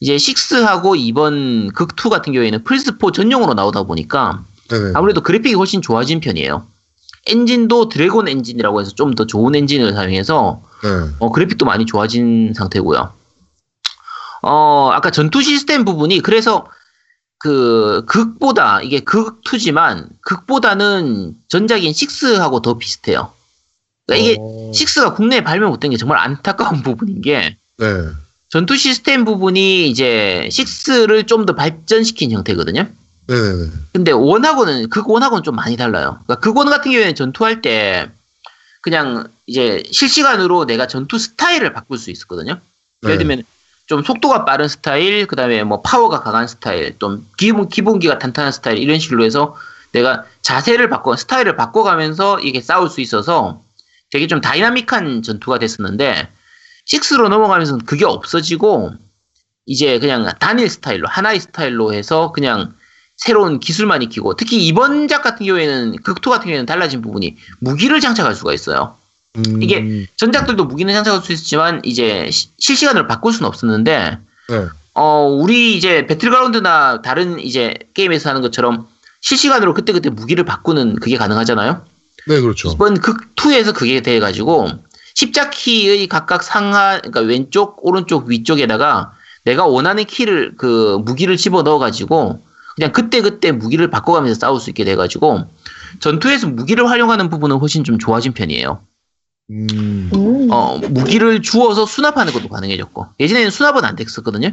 이제 6하고 이번 극2 같은 경우에는 플스4 전용으로 나오다 보니까 네네. 아무래도 그래픽이 훨씬 좋아진 편이에요. 엔진도 Dragon Engine이라고 해서 좀 더 좋은 엔진을 사용해서 네. 어, 그래픽도 많이 좋아진 상태고요. 어, 아까 전투 시스템 부분이 그래서 그 극보다 이게 극2지만 극보다는 전작인 6하고 더 비슷해요. 그러니까 이게 어, 6가 국내에 발매 못된 게 정말 안타까운 부분인 게 네. 전투 시스템 부분이 이제 6를 좀 더 발전시킨 형태거든요. 네네네. 근데 one하고는 극 one하고는 좀 많이 달라요. 그러니까 극 one 같은 경우에는 전투할 때 그냥 이제 실시간으로 내가 전투 스타일을 바꿀 수 있었거든요. 예를 네. 들면 좀 속도가 빠른 스타일, 그 다음에 뭐 파워가 강한 스타일, 좀 기본 기본기가 탄탄한 스타일 이런 식으로 해서 내가 자세를 바꿔 스타일을 바꿔가면서 이게 싸울 수 있어서 되게 좀 다이나믹한 전투가 됐었는데 6로 넘어가면서는 그게 없어지고 이제 그냥 단일 스타일로 하나의 스타일로 해서 그냥 새로운 기술만 익히고 특히 이번 작 같은 경우에는 극 two 같은 경우에는 달라진 부분이 무기를 장착할 수가 있어요. 음, 이게 전작들도 무기는 장착할 수 있었지만 이제 시- 실시간으로 바꿀 수는 없었는데 네. 어 우리 이제 배틀그라운드나 다른 이제 게임에서 하는 것처럼 실시간으로 그때그때 무기를 바꾸는 그게 가능하잖아요. 네, 그렇죠. 이번 극2에서 그게 돼 가지고 십자키의 각각 상하, 그러니까 왼쪽, 오른쪽, 위쪽에다가 내가 원하는 키를, 그, 무기를 집어 넣어 가지고 그냥 그때 그때 무기를 바꿔가면서 싸울 수 있게 돼 가지고 전투에서 무기를 활용하는 부분은 훨씬 좀 좋아진 편이에요. 음, 오. 어, 무기를 주워서 수납하는 것도 가능해졌고 예전에는 수납은 안 됐었거든요.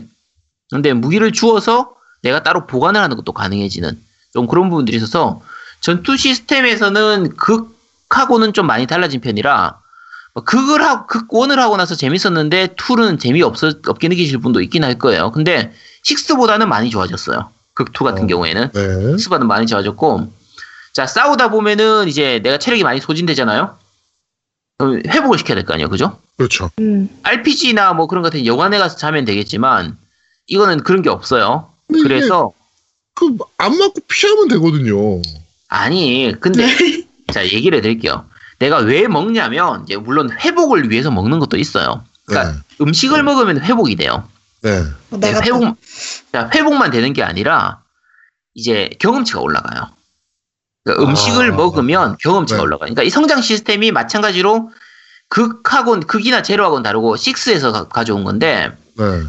근데 무기를 주워서 내가 따로 보관을 하는 것도 가능해지는 좀 그런 부분들이 있어서 전투 시스템에서는 극하고는 좀 많이 달라진 편이라 뭐 극을 하고 극원을 하고 나서 재밌었는데 툴은 재미 없어 없게 느끼실 분도 있긴 할 거예요. 근데 6보다는 많이 좋아졌어요. 극2 같은 어. 경우에는 네. 6보다는 많이 좋아졌고 자 싸우다 보면은 이제 내가 체력이 많이 소진되잖아요. 그럼 회복을 시켜야 될 거 아니에요, 그죠? 그렇죠. 음. RPG나 뭐 그런 것 같은 영화에 가서 자면 되겠지만 이거는 그런 게 없어요. 그래서 그, 안 맞고 피하면 되거든요. 아니 근데 자 얘기를 해드릴게요. 내가 왜 먹냐면 이제 물론 회복을 위해서 먹는 것도 있어요. 그러니까 네. 음식을 먹으면 회복이 돼요. 네. 어, 네, 나갔다. 회복 자, 회복만 되는 게 아니라 이제 경험치가 올라가요. 그러니까 음식을 아. 먹으면 경험치가 네. 올라가요. 그러니까 이 성장 시스템이 마찬가지로 극하고는 극이나 제로하고는 다르고 6에서 가, 져온 건데 네.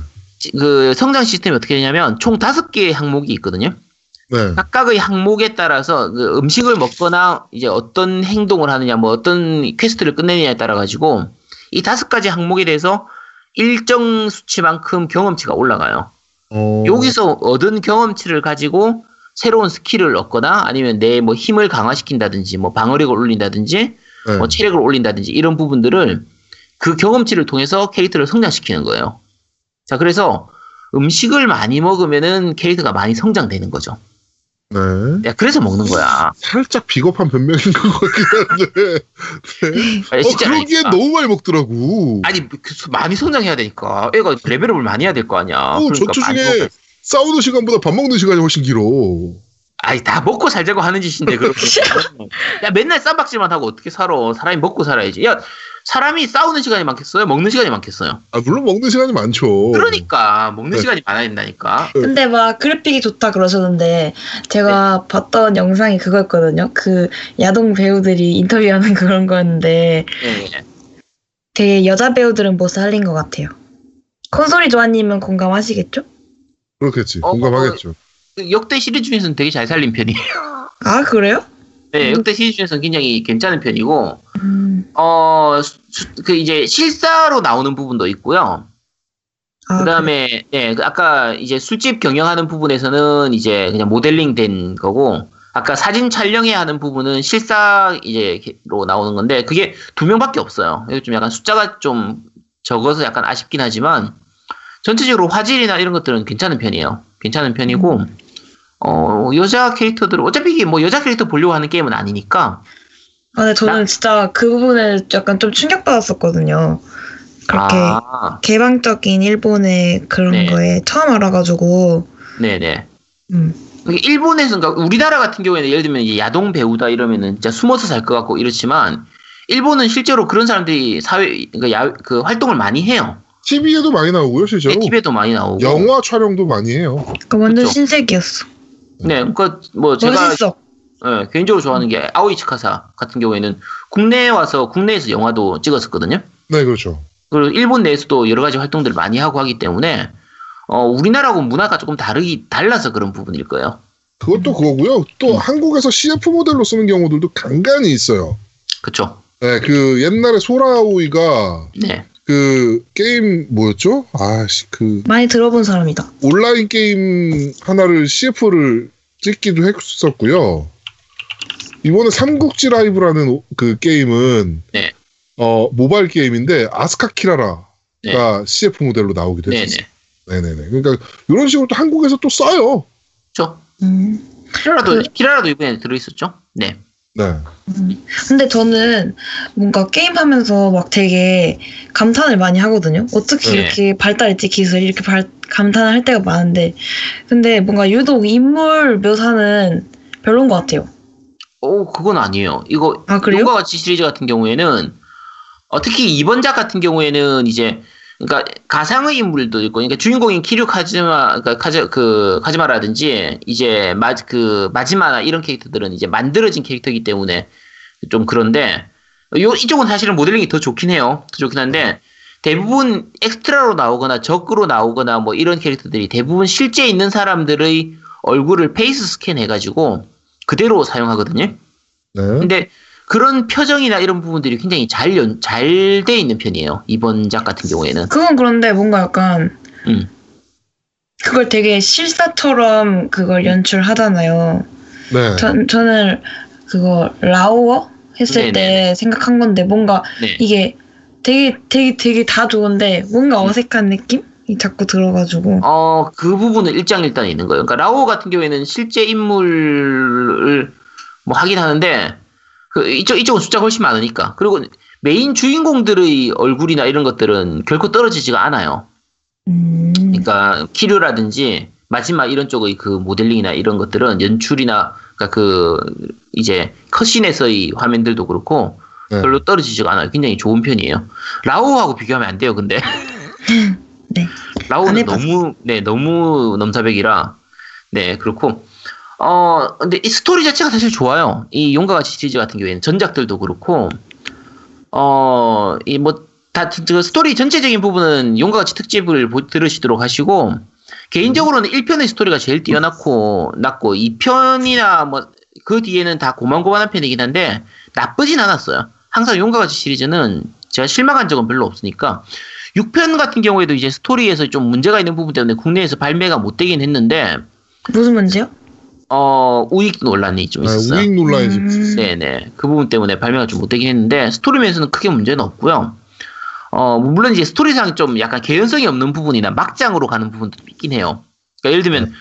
그 성장 시스템이 어떻게 되냐면 총 다섯 개의 항목이 있거든요. 네. 각각의 항목에 따라서 그 음식을 먹거나 이제 어떤 행동을 하느냐, 뭐 어떤 quest를 끝내느냐에 따라 가지고 이 다섯 가지 항목에 대해서 일정 수치만큼 경험치가 올라가요. 어, 여기서 얻은 경험치를 가지고 새로운 skill을 얻거나 아니면 내 뭐 힘을 강화시킨다든지 뭐 방어력을 올린다든지 네. 뭐 체력을 올린다든지 이런 부분들을 그 경험치를 통해서 캐릭터를 성장시키는 거예요. 자, 그래서 음식을 많이 먹으면은 캐릭터가 많이 성장되는 거죠. 네. 야, 그래서 먹는 거야. 살짝 비겁한 변명인 것 같긴 한데. 네. 아니, 어, 그러기엔 아니까. 너무 많이 먹더라고. 아니 그 수- 많이 성장해야 되니까 애가 레벨업을 많이 해야 될 거 아니야. 어, 그러니까 전투 중에. 싸우는 시간보다 밥 먹는 시간이 훨씬 길어. 아니 다 먹고 살자고 하는 짓인데 그럼 야 맨날 쌈박질만 하고 어떻게 살아? 사람이 먹고 살아야지. 야 사람이 싸우는 시간이 많겠어요? 먹는 시간이 많겠어요? 아, 물론 먹는 시간이 많죠. 그러니까 먹는 네. 시간이 많아야 된다니까. 근데 막 그래픽이 좋다 그러셨는데 제가 봤던 영상이 그거였거든요. 그 야동 배우들이 인터뷰하는 그런 거였는데 예. 되게 여자 배우들은 못 살린 것 같아요. 콘솔이 조아님은 공감하시겠죠? 그렇겠지. 어, 공감하겠죠. 그 역대 시리즈 중에서는 되게 잘 살린 편이에요. 아 그래요? 네, 음. 역대 시리즈 중에서는 굉장히 괜찮은 편이고 음. 어, 수- 그 이제 실사로 나오는 부분도 있고요. 아, 그다음에 예, 그 아까 이제 술집 경영하는 부분에서는 이제 그냥 모델링 된 거고 아까 사진 촬영해야 하는 부분은 실사 이제로 나오는 건데 그게 두 명밖에 없어요. 이거 좀 약간 숫자가 좀 적어서 약간 아쉽긴 하지만 전체적으로 화질이나 이런 것들은 괜찮은 편이에요. 괜찮은 편이고 어 여자 캐릭터들 어차피 이게 뭐 여자 캐릭터 보려고 하는 게임은 아니니까 아, 근데 저는 나- 진짜 그 부분에 약간 좀 충격받았었거든요. 그렇게 아 개방적인 일본의 그런 네. 거에 처음 알아가지고 네네. 음. 일본에서 그러니까 우리나라 같은 경우에는 예를 들면 이제 야동 배우다 이러면은 진짜 숨어서 살 것 같고 이렇지만 일본은 실제로 그런 사람들이 사회 그러니까 야, 그 활동을 많이 해요. TV에도 많이 나오고요, 실제로. 네, TV에도 많이 나오고. 영화 촬영도 많이 해요. 그 완전 그쵸. 신세계였어. 네, 그러니까 뭐 제가 멋있어. 예, 개인적으로 좋아하는 게 아오이 치카사 같은 경우에는 국내에 와서 국내에서 영화도 찍었었거든요. 네, 그렇죠. 그리고 일본 내에서도 여러 가지 활동들을 많이 하고 하기 때문에 어, 우리나라하고 문화가 조금 다르기 달라서 그런 부분일 거예요. 그것도 그거고요. 또 음. 한국에서 CF 모델로 쓰는 경우들도 간간히 있어요. 그쵸? 네, 그 옛날에 소라오이가 네. 그 게임 뭐였죠? 아씨 그 많이 들어본 사람이다. 온라인 게임 하나를 CF를 찍기도 했었고요. 이번에 삼국지 라이브라는 오- 그 게임은 네. 어 모바일 게임인데 아스카 키라라가 네. CF 모델로 나오기도 네네. 했었어요. 네네네. 그러니까 이런 식으로 또 한국에서 또 써요. 그쵸? 음. 키라라도, 그- 키라라도 이번에 들어있었죠? 네. 네. 음. 근데 저는 뭔가 게임하면서 막 되게 감탄을 많이 하거든요. 어떻게 네. 이렇게 발달했지 기술이 이렇게 발, 감탄을 할 때가 많은데 근데 뭔가 유독 인물 묘사는 별론 것 같아요. 오, 그건 아니에요. 이거, 아 그래요? 용과 같이 시리즈 같은 경우에는, 어, 특히 이번 작 같은 경우에는 이제, 그러니까 가상의 인물도 있고, 그러니까 주인공인 키류 카즈마, 그러니까 카즈, 그, 카즈마라든지, 이제, 마, 그, 마지마나 이런 캐릭터들은 이제 만들어진 캐릭터이기 때문에 좀 그런데, 요, 이쪽은 사실은 모델링이 더 좋긴 해요. 더 좋긴 한데, 대부분 엑스트라로 나오거나 적으로 나오거나 뭐 이런 캐릭터들이 대부분 실제 있는 사람들의 얼굴을 face scan 해가지고 그대로 사용하거든요. 네. 근데 그런 표정이나 이런 부분들이 굉장히 잘 연, 잘 돼 있는 편이에요. 이번 작 같은 경우에는. 그건 그런데 뭔가 약간 음. 그걸 되게 실사처럼 그걸 연출하잖아요. 네. 전, 저는 그거 라오어 했을 네네. 때 생각한 건데 뭔가 네. 이게 되게 되게 되게 다 좋은데 뭔가 음. 어색한 느낌이 자꾸 들어가지고 어, 그 부분은 일장일단 있는 거예요. 그러니까 라오 같은 경우에는 실제 인물을 뭐 하긴 하는데 그 이쪽 이쪽은 숫자가 훨씬 많으니까. 그리고 메인 주인공들의 얼굴이나 이런 것들은 결코 떨어지지가 않아요. 음, 그러니까 키류라든지 마지막 이런 쪽의 그 모델링이나 이런 것들은 연출이나 그러니까 그 이제 cutscene에서의 화면들도 그렇고 네. 별로 떨어지지가 않아요. 굉장히 좋은 편이에요. 라오하고 비교하면 안 돼요. 근데 네. 안 라오는. 너무 네 너무 넘사벽이라 네 그렇고 어 근데 이 스토리 자체가 사실 좋아요. 이 같이 시리즈 같은 경우에는 전작들도 그렇고 어이 뭐 다 그 스토리 전체적인 부분은 용과 같이 특집을 보- 들으시도록 하시고 개인적으로는 1편의 스토리가 제일 뛰어났고 났고 2편이나 뭐 그 뒤에는 다 고만고만한 편이긴 한데 나쁘진 않았어요. 항상 용과 같이 시리즈는 제가 실망한 적은 별로 없으니까 6편 같은 경우에도 이제 스토리에서 좀 문제가 있는 부분 때문에 국내에서 발매가 못 되긴 했는데 무슨 문제요? 어 우익 논란이 좀 아, 있었어요. 우익 논란이 좀 음, 네네 그 부분 때문에 발매가 좀 못 되긴 했는데 스토리 면에서는 크게 문제는 없고요. 어 물론 이제 스토리상 좀 약간 개연성이 없는 부분이나 막장으로 가는 부분도 있긴 해요. 그러니까 예를 들면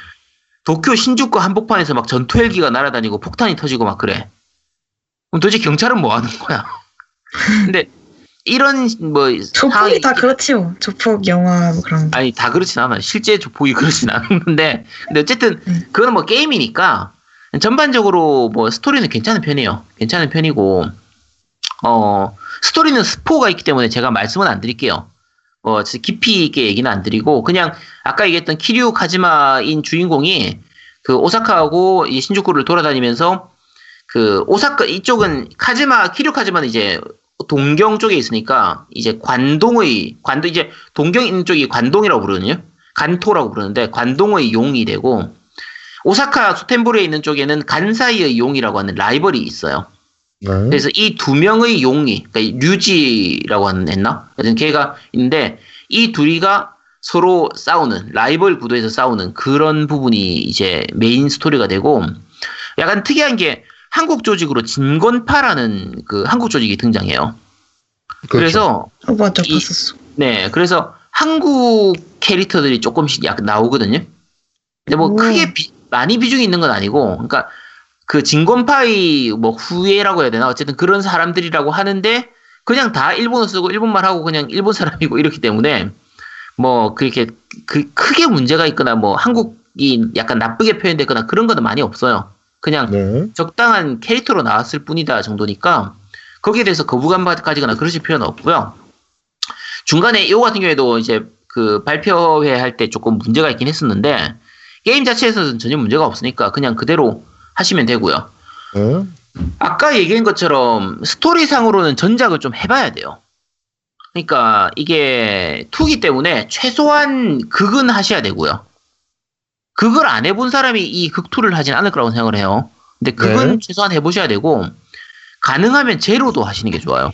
도쿄 신주쿠 한복판에서 막 전투 헬기가 날아다니고 폭탄이 터지고 막 그래. 그럼 도대체 경찰은 뭐 하는 거야? 근데 이런 뭐 조폭이 다 그렇지요. 조폭 영화 뭐 그런 거. 아니 다 그렇진 않아요. 실제 조폭이 그렇진 않은데 근데 어쨌든 음. 그거는 뭐 게임이니까 전반적으로 뭐 스토리는 괜찮은 편이에요. 괜찮은 편이고 어 스토리는 스포가 있기 때문에 제가 말씀은 안 드릴게요. 어 깊이 있게 얘기는 안 드리고 그냥 아까 얘기했던 키류 카즈마인 주인공이 그 오사카하고 이 신주쿠를 돌아다니면서 그 오사카 이쪽은 카즈마 키류 카즈마는 이제 동경 쪽에 있으니까 이제 관동의 관도 이제 동경 있는 쪽이 관동이라고 부르거든요. 간토라고 부르는데 관동의 용이 되고 오사카 소텐부리에 있는 쪽에는 간사이의 용이라고 하는 라이벌이 있어요. 네. 그래서 이 두 명의 용이 그러니까 류지라고 하는 했나? 하여튼 걔가 있는데 이 둘이가 서로 싸우는 라이벌 구도에서 싸우는 그런 부분이 이제 메인 스토리가 되고 약간 특이한 게 한국 조직으로 진권파라는 그 한국 조직이 등장해요. 그렇죠. 그래서 어 맞아 이- 봤었어. 네, 그래서 한국 캐릭터들이 조금씩 약 나오거든요. 근데 뭐 오. 크게 비- 많이 비중이 있는 건 아니고, 그러니까 그 진권파의 뭐 후예라고 해야 되나 어쨌든 그런 사람들이라고 하는데 그냥 다 일본어 쓰고 일본말 하고 그냥 일본 사람이고 이렇기 때문에 뭐 그렇게 그 크게 문제가 있거나 뭐 한국이 약간 나쁘게 표현됐거나 그런 거는 많이 없어요. 그냥 네. 적당한 캐릭터로 나왔을 뿐이다 정도니까 거기에 대해서 거부감 가지거나 그러실 필요는 없고요. 중간에 이거 같은 경우에도 이제 그 발표회 할 때 조금 문제가 있긴 했었는데 게임 자체에서는 전혀 문제가 없으니까 그냥 그대로 하시면 되고요. 예? 아까 얘기한 것처럼 스토리상으로는 전작을 좀 해봐야 돼요. 그러니까 이게 투기 때문에 최소한 극은 하셔야 되고요. 극을 안 해본 사람이 이 극투를 하진 않을 거라고 생각을 해요. 근데 극은 네. 최소한 해보셔야 되고 가능하면 제로도 하시는 게 좋아요.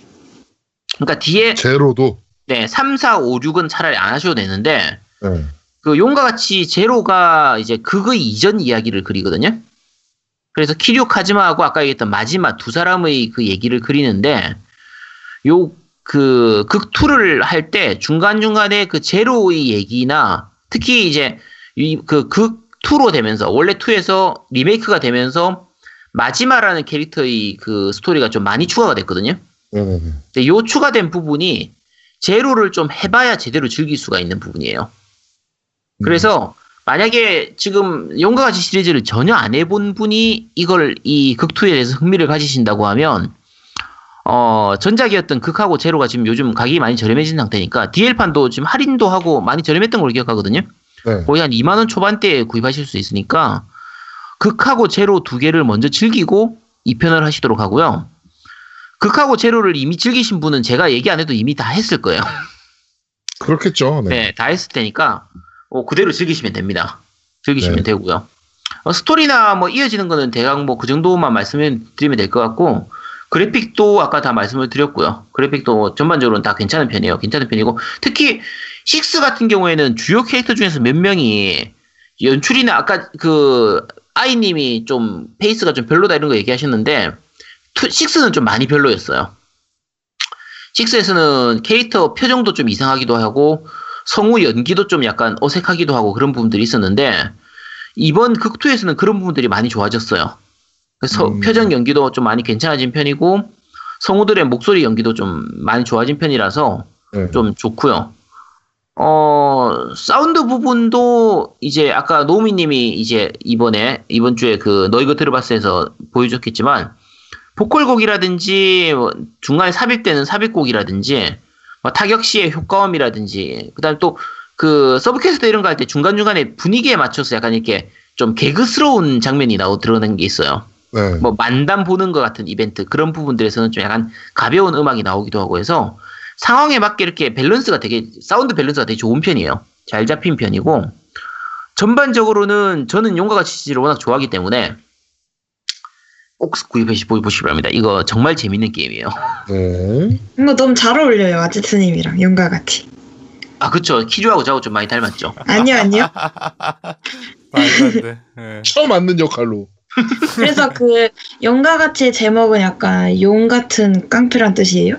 그러니까 뒤에 제로도. 네, 3, 4, 5, 6은 차라리 안 하셔도 되는데 예. 그 용과 같이 제로가 이제 극의 이전 이야기를 그리거든요. 그래서 키류 카즈마하고 아까 얘기했던 마지막 두 사람의 그 얘기를 그리는데 요 그 극2를 할 때 중간중간에 그 제로의 얘기나 특히 이제 이그 극 2로 되면서 원래 2에서 리메이크가 되면서 마지막라는 캐릭터의 그 스토리가 좀 많이 추가가 됐거든요. 네네네. 근데 요 추가된 부분이 제로를 좀 해봐야 제대로 즐길 수가 있는 부분이에요. 그래서 만약에 지금 용과 같이 시리즈를 전혀 안 해본 분이 이걸 이 극투에 대해서 흥미를 가지신다고 하면 어 전작이었던 극하고 제로가 지금 요즘 가격이 많이 저렴해진 상태니까 DL판도 지금 할인도 하고 많이 저렴했던 걸로 기억하거든요. 네. 거의 한 2만 원 초반대에 구입하실 수 있으니까 극하고 제로 두 개를 먼저 즐기고 2편을 하시도록 하고요. 극하고 제로를 이미 즐기신 분은 제가 얘기 안 해도 이미 다 했을 거예요. 그렇겠죠. 네. 네, 다 했을 테니까 어, 그대로 즐기시면 됩니다. 즐기시면 네. 되고요. 어, 스토리나 뭐 이어지는 거는 대강 뭐 그 정도만 말씀을 드리면 될 것 같고 그래픽도 아까 다 말씀을 드렸고요. 그래픽도 전반적으로는 다 괜찮은 편이에요. 괜찮은 편이고 특히 6 같은 경우에는 주요 캐릭터 중에서 몇 명이 연출이나 아까 그 아이님이 좀 face가 좀 별로다 이런 거 얘기하셨는데 6는 좀 많이 별로였어요. 6에서는 캐릭터 표정도 좀 이상하기도 하고 성우 연기도 좀 약간 어색하기도 하고 그런 부분들이 있었는데 이번 극2에서는 그런 부분들이 많이 좋아졌어요. 그래서 음. 표정 연기도 좀 많이 괜찮아진 편이고 성우들의 목소리 연기도 좀 많이 좋아진 편이라서 네. 좀 좋고요. 어 사운드 부분도 이제 아까 노미님이 이제 이번에 이번 주에 그 너 이거 들어봤어에서 보여줬겠지만 보컬곡이라든지 뭐 중간에 삽입되는 삽입곡이라든지 뭐 타격 시의 효과음이라든지 그다음 또 그 sub quest 이런 거 할 때 중간 중간에 분위기에 맞춰서 약간 이렇게 좀 개그스러운 장면이 나오 드러나는 게 있어요. 네. 뭐 만담 보는 것 같은 이벤트 그런 부분들에서는 좀 약간 가벼운 음악이 나오기도 하고 해서 상황에 맞게 이렇게 밸런스가 되게 사운드 밸런스가 되게 좋은 편이에요. 잘 잡힌 편이고 전반적으로는 저는 용과 같이 시리즈를 워낙 좋아하기 때문에 꼭 구입해 보시기 바랍니다. 이거 정말 재밌는 게임이에요. 네. 이거 너무 잘 어울려요 아제트님이랑 용과 같이. 아 그쵸 키주하고 저하고 좀 많이 닮았죠. 아니요 아니요. 말도 안 돼. 예. 처음 맞는 역할로. 그래서 그 용과 같이의 제목은 약간 용 같은 깡패란 뜻이에요?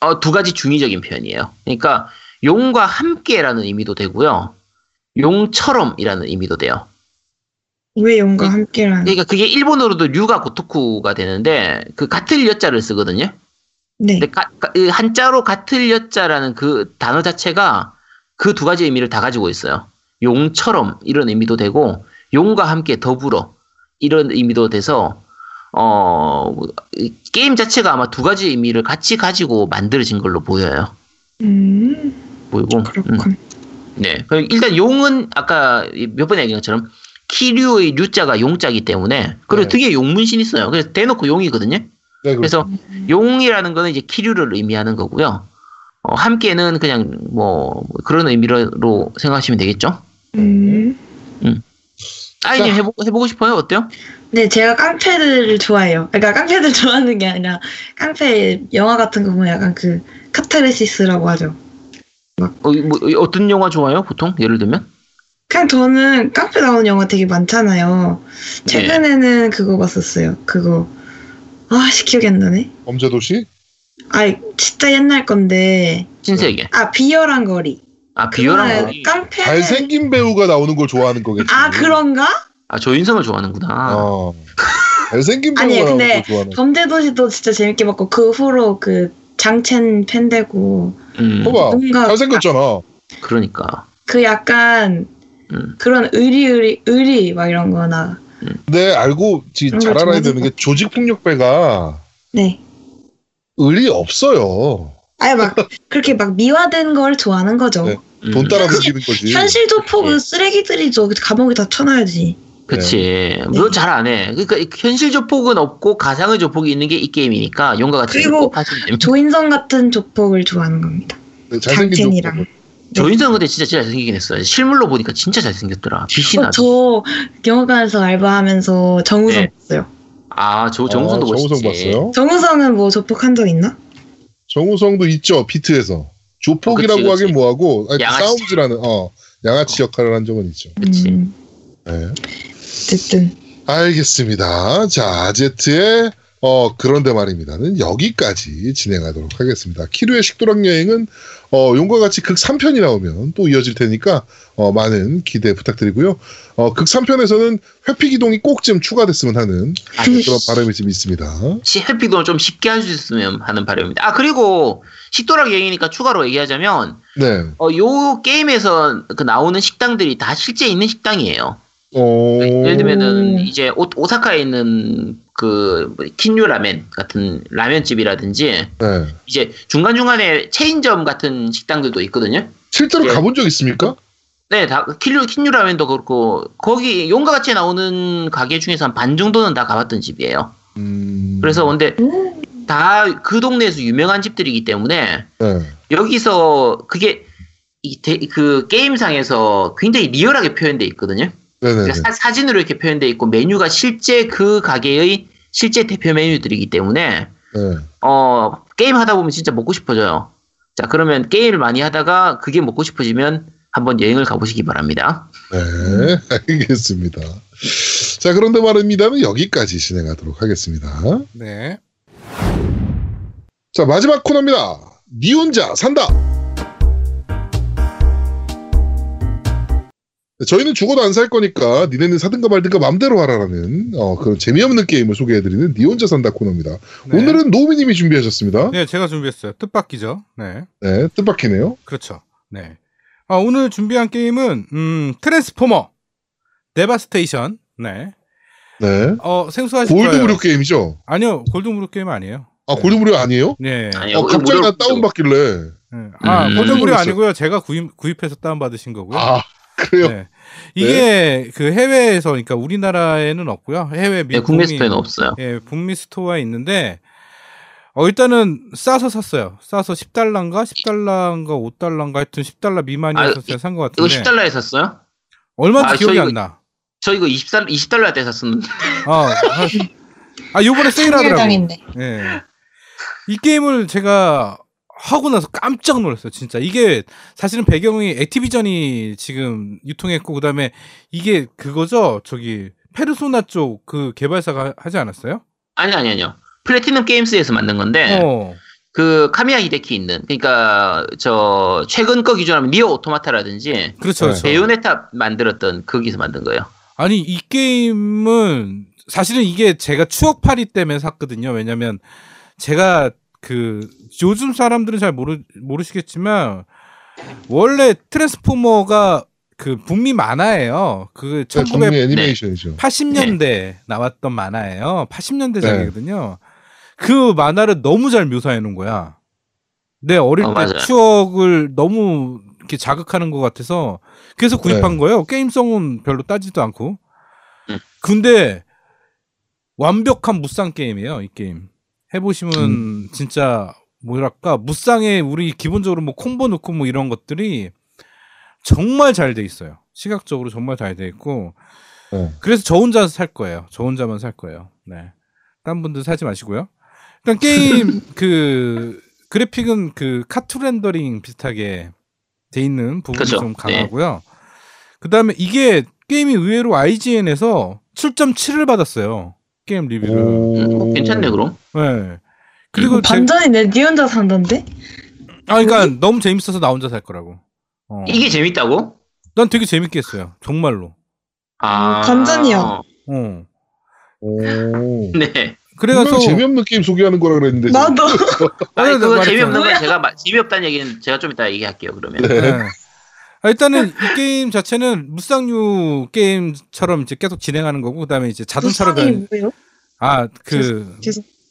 어, 두 가지 중의적인 표현이에요. 그러니까 용과 함께라는 의미도 되고요. 용처럼이라는 의미도 돼요. 왜 용과 네. 함께란? 그러니까 그게 일본어로도 류가 고토쿠가 되는데 그 같을 여자를 쓰거든요. 네. 근데 가- 가- 이 한자로 같을 여자라는 그 단어 자체가 그 두 가지 의미를 다 가지고 있어요. 용처럼 이런 의미도 되고 용과 함께 더불어 이런 의미도 돼서 어이 게임 자체가 아마 두 가지 의미를 같이 가지고 만들어진 걸로 보여요. 음 보이고 음. 그렇군. 네. 그럼 일단 용은 아까 몇번 얘기한 것처럼 키류의 류자가 용자기 때문에 그리고 네. 등에 용문신 있어요. 그래서 대놓고 용이거든요. 네, 그래서 용이라는 거는 이제 키류를 의미하는 거고요. 어, 함께는 그냥 뭐 그런 의미로 생각하시면 되겠죠. 음. 아이님 자. 해보, 해보고 싶어요? 어때요? 네, 제가 깡패들을 좋아해요. 그러니까 깡패들 좋아하는 게 아니라 깡패 영화 같은 거 보면 약간 그 카타르시스라고 하죠. 어, 뭐, 어떤 영화 좋아요? 보통 예를 들면? 그냥 저는 깡패 나오는 영화 되게 많잖아요. 최근에는 그거 봤었어요. 그거 아, 씨 기억이 안 나네. 범죄도시? 아, 진짜 옛날 건데 신세계. 아 비열한 거리. 아 비열한 그거는 거리. 깡패. 잘생긴 배우가 나오는 걸 좋아하는 거겠지. 아 그런가? 아 조인성을 좋아하는구나. 어. 잘생긴 배우가 아니에요, 나오는 근데 걸 좋아하는. 범죄도시도 진짜 재밌게 봤고 그 후로 그 장첸 팬 되고 음, 봐봐. 뭔가 잘생겼잖아. 그러니까. 그 약간 음. 그런 의리 의리 막 이런 거나 근데 알고 지- 잘걸 알아야 되는 게 조직 폭력배가 네. 의리 없어요. 아예 막 그렇게 막 미화된 걸 좋아하는 거죠. 네. 음, 돈 따라 드시는 거지. 현실 도포 예. 그 쓰레기들이죠. 감옥에 다 쳐놔야지. 그치. 그건 잘안 해. 그러니까 현실 조폭은 없고 가상의 조폭이 있는 게 이 게임이니까 용과 같이 그리고. 조인성 같은 조폭을 좋아하는 겁니다. 네, 잘생긴 장첸이랑. 조폭. 조인성 근데 진짜 진짜 잘생기긴 했어요. 실물로 보니까 진짜 잘생겼더라. 빛이 어, 나. 저 영화관에서 알바하면서 정우성 네. 봤어요. 아, 저 정우성도 아, 정우성 멋있지. 봤어요? 정우성은 뭐 조폭 한 적 있나? 정우성도 있죠 비트에서 조폭이라고 그치, 그치. 하긴 뭐하고 아니, 양아치. 싸움즈라는 어 양아치 역할을 한 적은 있죠. 그치. 음, 네. 어쨌든 알겠습니다. 자 아제트의 어 그런데 말입니다는 여기까지 진행하도록 하겠습니다. 키루의 식도락 여행은 어 용과 같이 극 3편이 나오면 또 이어질 테니까 어 많은 기대 부탁드리고요. 어극 3편에서는 회피 기동이 꼭 좀 추가됐으면 하는 아, 그런 바람이 좀 있습니다. 시- 해피도 좀 쉽게 할 수 있으면 하는 바람입니다. 아, 그리고 식도락 여행이니까 추가로 얘기하자면, 네. 어, 요 게임에서 그 나오는 식당들이 다 실제 있는 식당이에요. 어... 예를 들면은 오. 이제 오, 오사카에 있는 그 킨류 라멘 같은 라면 집이라든지 네. 이제 중간 중간에 체인점 같은 식당들도 있거든요. 실제로 예. 가본 적 있습니까? 네, 다 킨류 킨류 라멘도 그렇고 거기 용과 같이 나오는 가게 중에서 한 반 정도는 다 가봤던 집이에요. 음... 그래서 근데 오, 다 그 동네에서 유명한 집들이기 때문에 네. 여기서 그게 이 데- 그 게임상에서 굉장히 리얼하게 표현돼 있거든요. 네네. 그러니까 사, 사진으로 이렇게 표현돼 있고 메뉴가 실제 그 가게의 실제 대표 메뉴들이기 때문에 네. 어 게임 하다 보면 진짜 먹고 싶어져요. 자 그러면 게임을 많이 하다가 그게 먹고 싶어지면 한번 여행을 가보시기 바랍니다. 네, 알겠습니다. 자, 그런데 말입니다는 여기까지 진행하도록 하겠습니다. 네. 자, 마지막 코너입니다. 니 혼자 산다. 네, 저희는 죽어도 안 살 거니까 니네는 사든가 말든가 맘대로 하라라는 어, 그런 재미없는 게임을 소개해드리는 니 혼자 산다 코너입니다. 네. 오늘은 노우미님이 준비하셨습니다. 네, 제가 준비했어요. 뜻밖이죠. 네. 네, 뜻밖이네요. 그렇죠. 네. 아, 오늘 준비한 게임은 음, 트랜스포머 Devastation. 네. 네. 어, 생소하실 거예요. 골드 무료 게임이죠? 아니요. 골드 무료 게임 아니에요. 아, 골드무료 아니에요? 네. 아니, 어, 갑자기 나 무료- 다운 받길래. 네. 아, 음. 모르겠어요. 아니고요. 제가 구입, 구입해서 다운 받으신 거고요. 아, 그래요? 네. 이게 그 해외에서 그러니까 우리나라에는 없고요. 해외 미 네, 국내 북미- store는 없어요. 예, 북미 store에 있는데 어 일단은 싸서 샀어요. 싸서 10달러인가 10달러인가 5달러인가 하여튼 10달러 미만이어서 아, 제가 산것 이거 같은데 10달러에 샀어요? 얼마인지 아, 기억이 저안 이거- 나. 저 이거 20달 20달러 때 샀었는데. 아, 아, 아 요번에 세일하더라고. 당했네. 예. 이 게임을 제가 하고 나서 깜짝 놀랐어요. 진짜 이게 사실은 배경이 액티비전이 지금 유통했고 그다음에 이게 그거죠. 저기 페르소나 쪽 그 개발사가 하지 않았어요? 아니 아니 아니요. 플래티넘 게임스에서 만든 건데 어. 그 카미야 히데키 있는 그러니까 저 최근 거 기준하면 NieR Automata라든지 그렇죠. 네. 그렇죠. Bayonetta 만들었던 거기서 만든 거예요. 아니 이 게임은 사실은 이게 제가 추억팔이 때문에 샀거든요. 왜냐면 제가 그 요즘 사람들은 잘 모르 모르시겠지만 원래 트랜스포머가 그 북미 만화예요. 그 네, 국내 1980년대 애니메이션이죠. 나왔던 만화예요. 80년대작이거든요. 그 만화를 너무 잘 묘사해 놓은 거야. 내 어릴 어, 때 맞아요. 추억을 너무 이렇게 자극하는 것 같아서 그래서 구입한 거예요. 게임성은 별로 따지도 않고. 음. 근데 완벽한 무쌍 게임이에요. 이 게임 해보시면 진짜 뭐랄까 무쌍에 우리 기본적으로 뭐 콤보 넣고 뭐 이런 것들이 정말 잘 돼 있어요. 시각적으로 정말 잘 돼 있고 네. 그래서 저 혼자 살 거예요. 저 혼자만 살 거예요. 네. 딴 분들 사지 마시고요. 일단 게임 그 그래픽은 그 카툰 렌더링 비슷하게 돼 있는 부분이 그쵸. 좀 강하고요. 그다음에 이게 게임이 의외로 IGN에서 7.7을 받았어요. 게임 리뷰를. 음, 뭐 괜찮네 그럼. 네. 그리고 이거 제, 반전이네. 니 혼자 산던데? 아 그러니까 너무 재밌어서 나 혼자 살 거라고. 어. 이게 재밌다고? 난 되게 재밌게 했어요. 정말로. 아 반전이야. 어. 오. 네. 분명히 재미없는 게임 소개하는 거라 그랬는데. 나도. 아니 아니, 그거. 재미없는 건 제가 마- 재미없다는 얘기는 제가 좀 이따 얘기할게요 그러면. 네. 네. 아, 일단은 이 게임 자체는 무쌍류 게임처럼 이제 계속 진행하는 거고 그다음에 이제 자동차로 가는? 아그.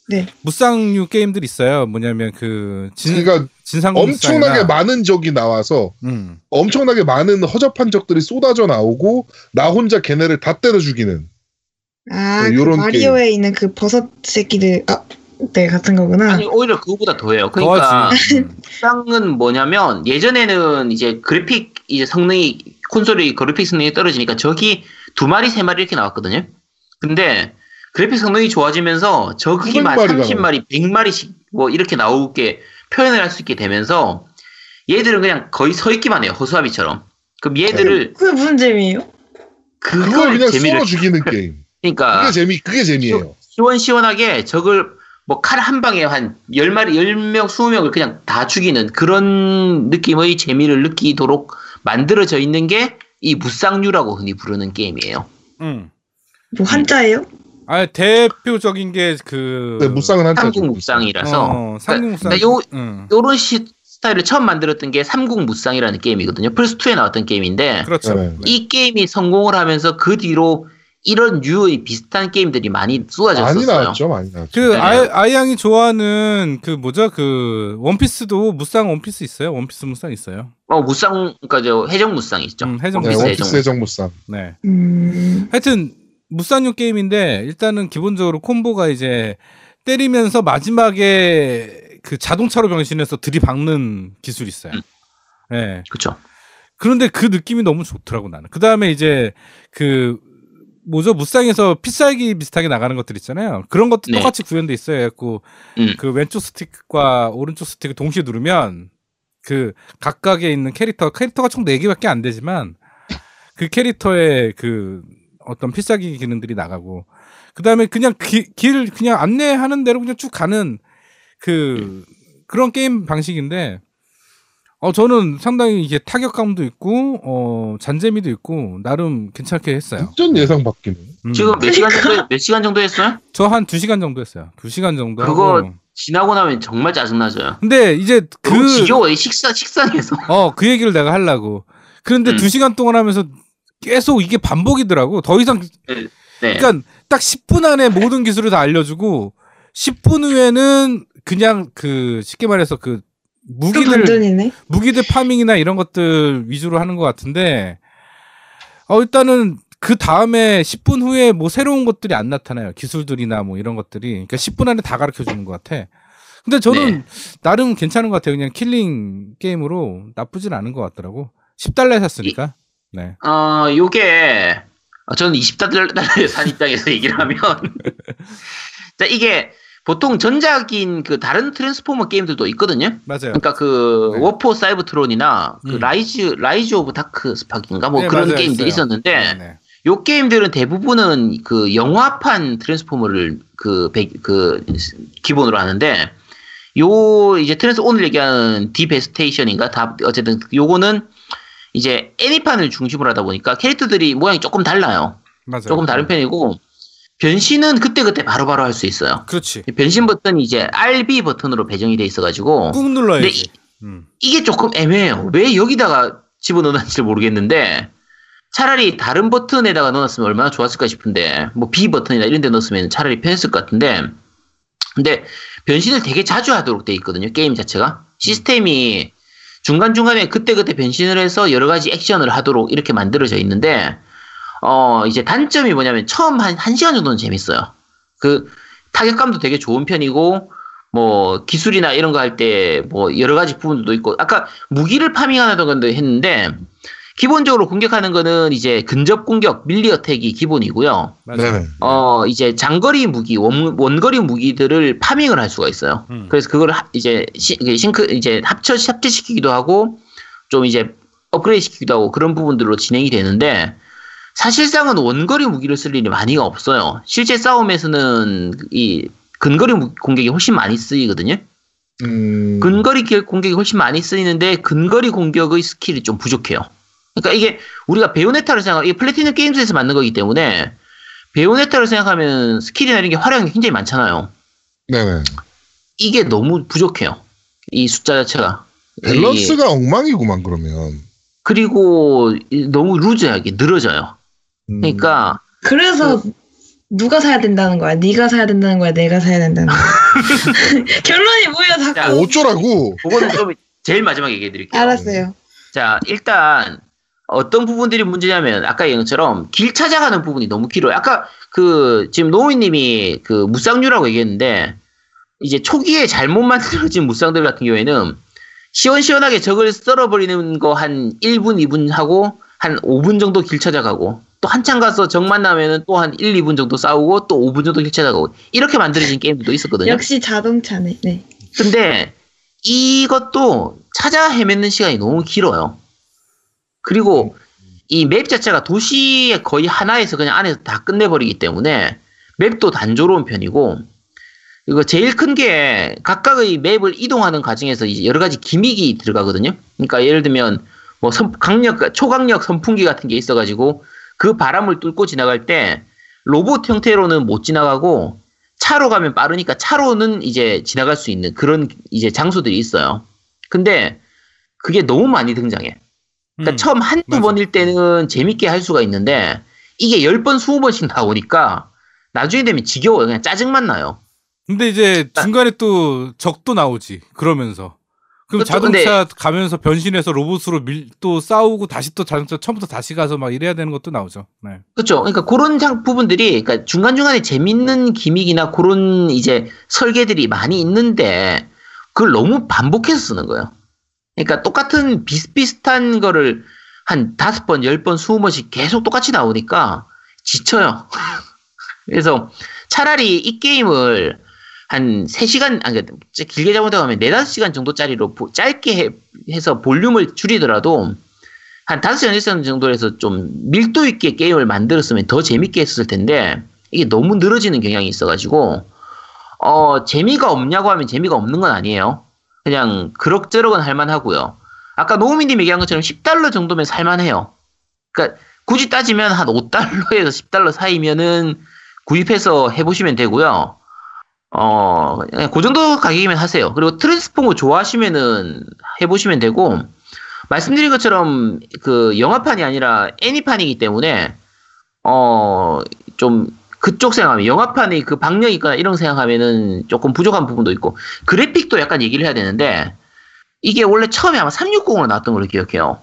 네. 무쌍류 게임들 있어요. 뭐냐면 그 진, 그러니까 엄청나게 많은 적이 나와서 음. 엄청나게 많은 허접한 적들이 쏟아져 나오고 나 혼자 걔네를 다 때려 죽이는 아, 네, 그 요런 마리오에 있는 그 버섯 새끼들, 아, 네, 같은 거구나. 아니 오히려 그거보다 더해요. 그러니까 더하지. 음. 뭐냐면 예전에는 이제 그래픽 이제 성능이 콘솔이 그래픽 성능이 떨어지니까 저기 두 마리 세 마리 이렇게 나왔거든요. 근데 그래픽 성능이 좋아지면서 저기만 300마리가 30마리, 100마리씩 뭐 이렇게 나오게 표현을 할 수 있게 되면서 얘들은 그냥 거의 서 있기만 해요. 허수아비처럼. 그럼 얘들을 그게 무슨 재미예요? 그걸 그냥 재미를 죽이는 게임. 그러니까 그게 재미 그게 재미예요. 시원시원하게 적을 뭐 칼 한 방에 한 10마리, 10명, 20명을 그냥 다 죽이는 그런 느낌의 재미를 느끼도록 만들어져 있는 게 이 무쌍류라고 흔히 부르는 게임이에요. 음. 뭐 한자예요? 아 대표적인 게그 네, 무쌍은 한자 삼국 무쌍이라서 어, 삼국 무쌍. 그러니까 요- 음. 요런 시, 스타일을 처음 만들었던 게 삼국 무쌍이라는 게임이거든요. 플스 2에 나왔던 게임인데 그렇죠. 네. 네. 이 게임이 성공을 하면서 그 뒤로 이런 류의 비슷한 게임들이 많이 쏟아졌었어요. 많이 나왔죠, 많이 나왔죠. 그 네. 아이, 아이양이 좋아하는 그 뭐죠 그 원피스도 무쌍 원피스 있어요. 원피스 무쌍 있어요. 어, 무쌍, 그러니까 저 해적 무쌍 있죠. 음, 해적 네, 원피스 무쌍. 해적 원피스 해적 무쌍. 네. 음, 하여튼 무쌍용 게임인데 일단은 기본적으로 combo가 이제 때리면서 마지막에 그 자동차로 변신해서 들이박는 기술이 있어요. 음. 네. 그쵸. 그런데 그 느낌이 너무 좋더라고 나는. 그 다음에 이제 그 뭐죠 무쌍에서 피살기 비슷하게 나가는 것들 있잖아요. 그런 것도 네. 똑같이 구현돼 있어요. 그래갖고 음. 그 왼쪽 스틱과 오른쪽 스틱을 동시에 누르면 그 각각에 있는 캐릭터 캐릭터가 총 4개밖에 안 되지만 그 캐릭터의 그 어떤 필살기 기능들이 나가고 그다음에 그냥 기- 길 그냥 안내하는 대로 그냥 쭉 가는 그 그런 게임 방식인데 어 저는 상당히 이게 타격감도 있고 어 잔재미도 있고 나름 괜찮게 했어요. 완전 예상 밖이네. 음. 지금 몇 시간 정도, 몇 시간 정도 했어요? 저 한 2시간 정도 했어요. 2시간 정도 그거 하고. 지나고 나면 정말 짜증나죠. 근데 이제 그 지겨워요. 식사, 식상해서. 어, 그 얘기를 내가 하려고. 그런데 음. 두 시간 동안 하면서 계속 이게 반복이더라고. 더 이상, 네. 그러니까 딱 10분 안에 모든 기술을 다 알려주고, 10분 후에는 그냥 그, 쉽게 말해서 그, 또 무기들. 무기들 파밍이나 이런 것들 위주로 하는 것 같은데, 어, 일단은 그 다음에 10분 후에 뭐 새로운 것들이 안 나타나요. 기술들이나 뭐 이런 것들이. 그러니까 10분 안에 다 가르쳐 주는 것 같아. 근데 저는 네. 나름 괜찮은 것 같아요. 그냥 killing 게임으로 나쁘진 않은 것 같더라고. 10달러에 샀으니까. 네. 어, 요게, 어, 저는 20달러에 산 입장에서 얘기를 하면, 자, 이게 보통 전작인 그 다른 트랜스포머 게임들도 있거든요. 맞아요. 그러니까 그 네. 워포 사이버트론이나 그 음. Rise Rise of Dark Spark인가 뭐 네, 그런 맞아요. 게임들이 있어요. 있었는데 네, 네. 요 게임들은 대부분은 그 영화판 트랜스포머를 그, 배- 그 기본으로 하는데 요 이제 트랜스 오늘 얘기하는 Devastation인가 다 어쨌든 요거는 이제 애니판을 중심으로 하다 보니까 캐릭터들이 모양이 조금 달라요. 맞아요. 조금 다른 편이고 변신은 그때그때 바로바로 할 수 있어요. 그렇지. 변신 버튼이 이제 RB 버튼으로 배정이 돼 있어가지고 꾹 눌러야지. 음. 이게 조금 애매해요. 왜 여기다가 집어넣었는지 모르겠는데 차라리 다른 버튼에다가 넣었으면 얼마나 좋았을까 싶은데 뭐 B 버튼이나 이런 데 넣었으면 차라리 편했을 것 같은데 근데 변신을 되게 자주 하도록 돼 있거든요. 게임 자체가 시스템이 중간중간에 그때그때 변신을 해서 여러 가지 액션을 하도록 이렇게 만들어져 있는데 어 이제 단점이 뭐냐면 처음 한 1시간 정도는 재밌어요. 그 타격감도 되게 좋은 편이고 뭐 기술이나 이런 거 할 때 뭐 여러 가지 부분들도 있고 아까 무기를 farming하는 건도 했는데 기본적으로 공격하는 거는 이제 근접 공격 melee attack이 기본이고요. 네네. 어 이제 장거리 무기 원, 원거리 무기들을 farming을 할 수가 있어요. 음. 그래서 그걸 하- 이제 시, 싱크 이제 합쳐 합체시키기도 하고 좀 이제 업그레이드 시키기도 하고 그런 부분들로 진행이 되는데 사실상은 원거리 무기를 쓸 일이 많이 없어요. 실제 싸움에서는 이 근거리 무- 공격이 훨씬 많이 쓰이거든요. 음, 근거리 기- 공격이 훨씬 많이 쓰이는데 근거리 공격의 skill이 좀 부족해요. 그러니까 이게 우리가 Bayonetta를 생각, 이게 Platinum Games에서 만든 거기 때문에 Bayonetta를 생각하면 skill이나 이런 게 활용이 굉장히 많잖아요. 네네. 이게 너무 부족해요. 이 숫자 자체가. 밸런스가 엉망이구만 그러면. 그리고 이- 너무 루즈하게 늘어져요. 음, 그러니까 그래서 누가 사야 된다는 거야? 네가 사야 된다는 거야? 내가 사야 된다는 거야? 결론이 뭐야 자? 어쩌라고? 그거는 좀 제일 마지막에 얘기해 드릴게요. 알았어요. 자, 일단 어떤 부분들이 문제냐면 아까 얘기한 것처럼 길 찾아가는 부분이 너무 길어요. 아까 그 지금 노미님이 그 무쌍류라고 얘기했는데 이제 초기에 잘못 만들어진 무쌍들 같은 경우에는 시원시원하게 적을 썰어버리는 거 한 1분, 2분 하고 한 5분 정도 길 찾아가고 또 한참 가서 적 만나면은 또 한 1, 2분 정도 싸우고 또 5분 정도 길 찾아가고 이렇게 만들어진 게임들도 있었거든요. 역시 자동차네. 네. 근데 이것도 찾아 헤매는 시간이 너무 길어요. 그리고 이 맵 자체가 도시의 거의 하나에서 그냥 안에서 다 끝내버리기 때문에 맵도 단조로운 편이고 이거 제일 큰 게 각각의 맵을 이동하는 과정에서 이제 여러 가지 기믹이 들어가거든요. 그러니까 예를 들면 뭐 선- 강력 초강력 선풍기 같은 게 있어가지고 그 바람을 뚫고 지나갈 때 로봇 형태로는 못 지나가고 차로 가면 빠르니까 차로는 이제 지나갈 수 있는 그런 이제 장소들이 있어요. 근데 그게 너무 많이 등장해. 그러니까 음, 처음 한두. 번일 때는 재밌게 할 수가 있는데 이게 10번, 20번씩 나오니까 나중에 되면 지겨워요. 그냥 짜증만 나요. 근데 이제 중간에 또 적도 나오지. 그러면서. 그럼 그쵸, 자동차 가면서 변신해서 로봇으로 밀, 또 싸우고 다시 또 자동차 처음부터 다시 가서 막 이래야 되는 것도 나오죠. 네. 그렇죠. 그러니까 그런 장 부분들이 그러니까 중간 중간에 재밌는 기믹이나 그런 이제 설계들이 많이 있는데 그걸 너무 반복해서 쓰는 거예요. 그러니까 똑같은 비슷비슷한 거를 한 다섯 번, 열 번, 스무 번씩 계속 똑같이 나오니까 지쳐요. 그래서 차라리 이 게임을 한 3시간, 아니, 그러니까 길게 잘못하면 4, 5시간 정도짜리로 보- 짧게 해, 해서 볼륨을 줄이더라도 한 5시간, 1시간 정도 해서 좀 밀도 있게 게임을 만들었으면 더 재밌게 했을 텐데 이게 너무 늘어지는 경향이 있어가지고 어, 재미가 없냐고 하면 재미가 없는 건 아니에요. 그냥 그럭저럭은 할만하고요. 아까 노우미님 얘기한 것처럼 10달러 정도면 살만해요. 그러니까 굳이 따지면 한 5달러에서 10달러 사이면은 구입해서 해보시면 되고요. 어, 그냥 그 정도 가격이면 하세요. 그리고 트랜스포머 좋아하시면은 해보시면 되고, 말씀드린 것처럼 그 영화판이 아니라 애니판이기 때문에, 어, 좀 그쪽 생각하면, 영화판이 그 박력이 있거나 이런 거 생각하면은 조금 부족한 부분도 있고, 그래픽도 약간 얘기를 해야 되는데, 이게 원래 처음에 아마 360으로 나왔던 걸로 기억해요.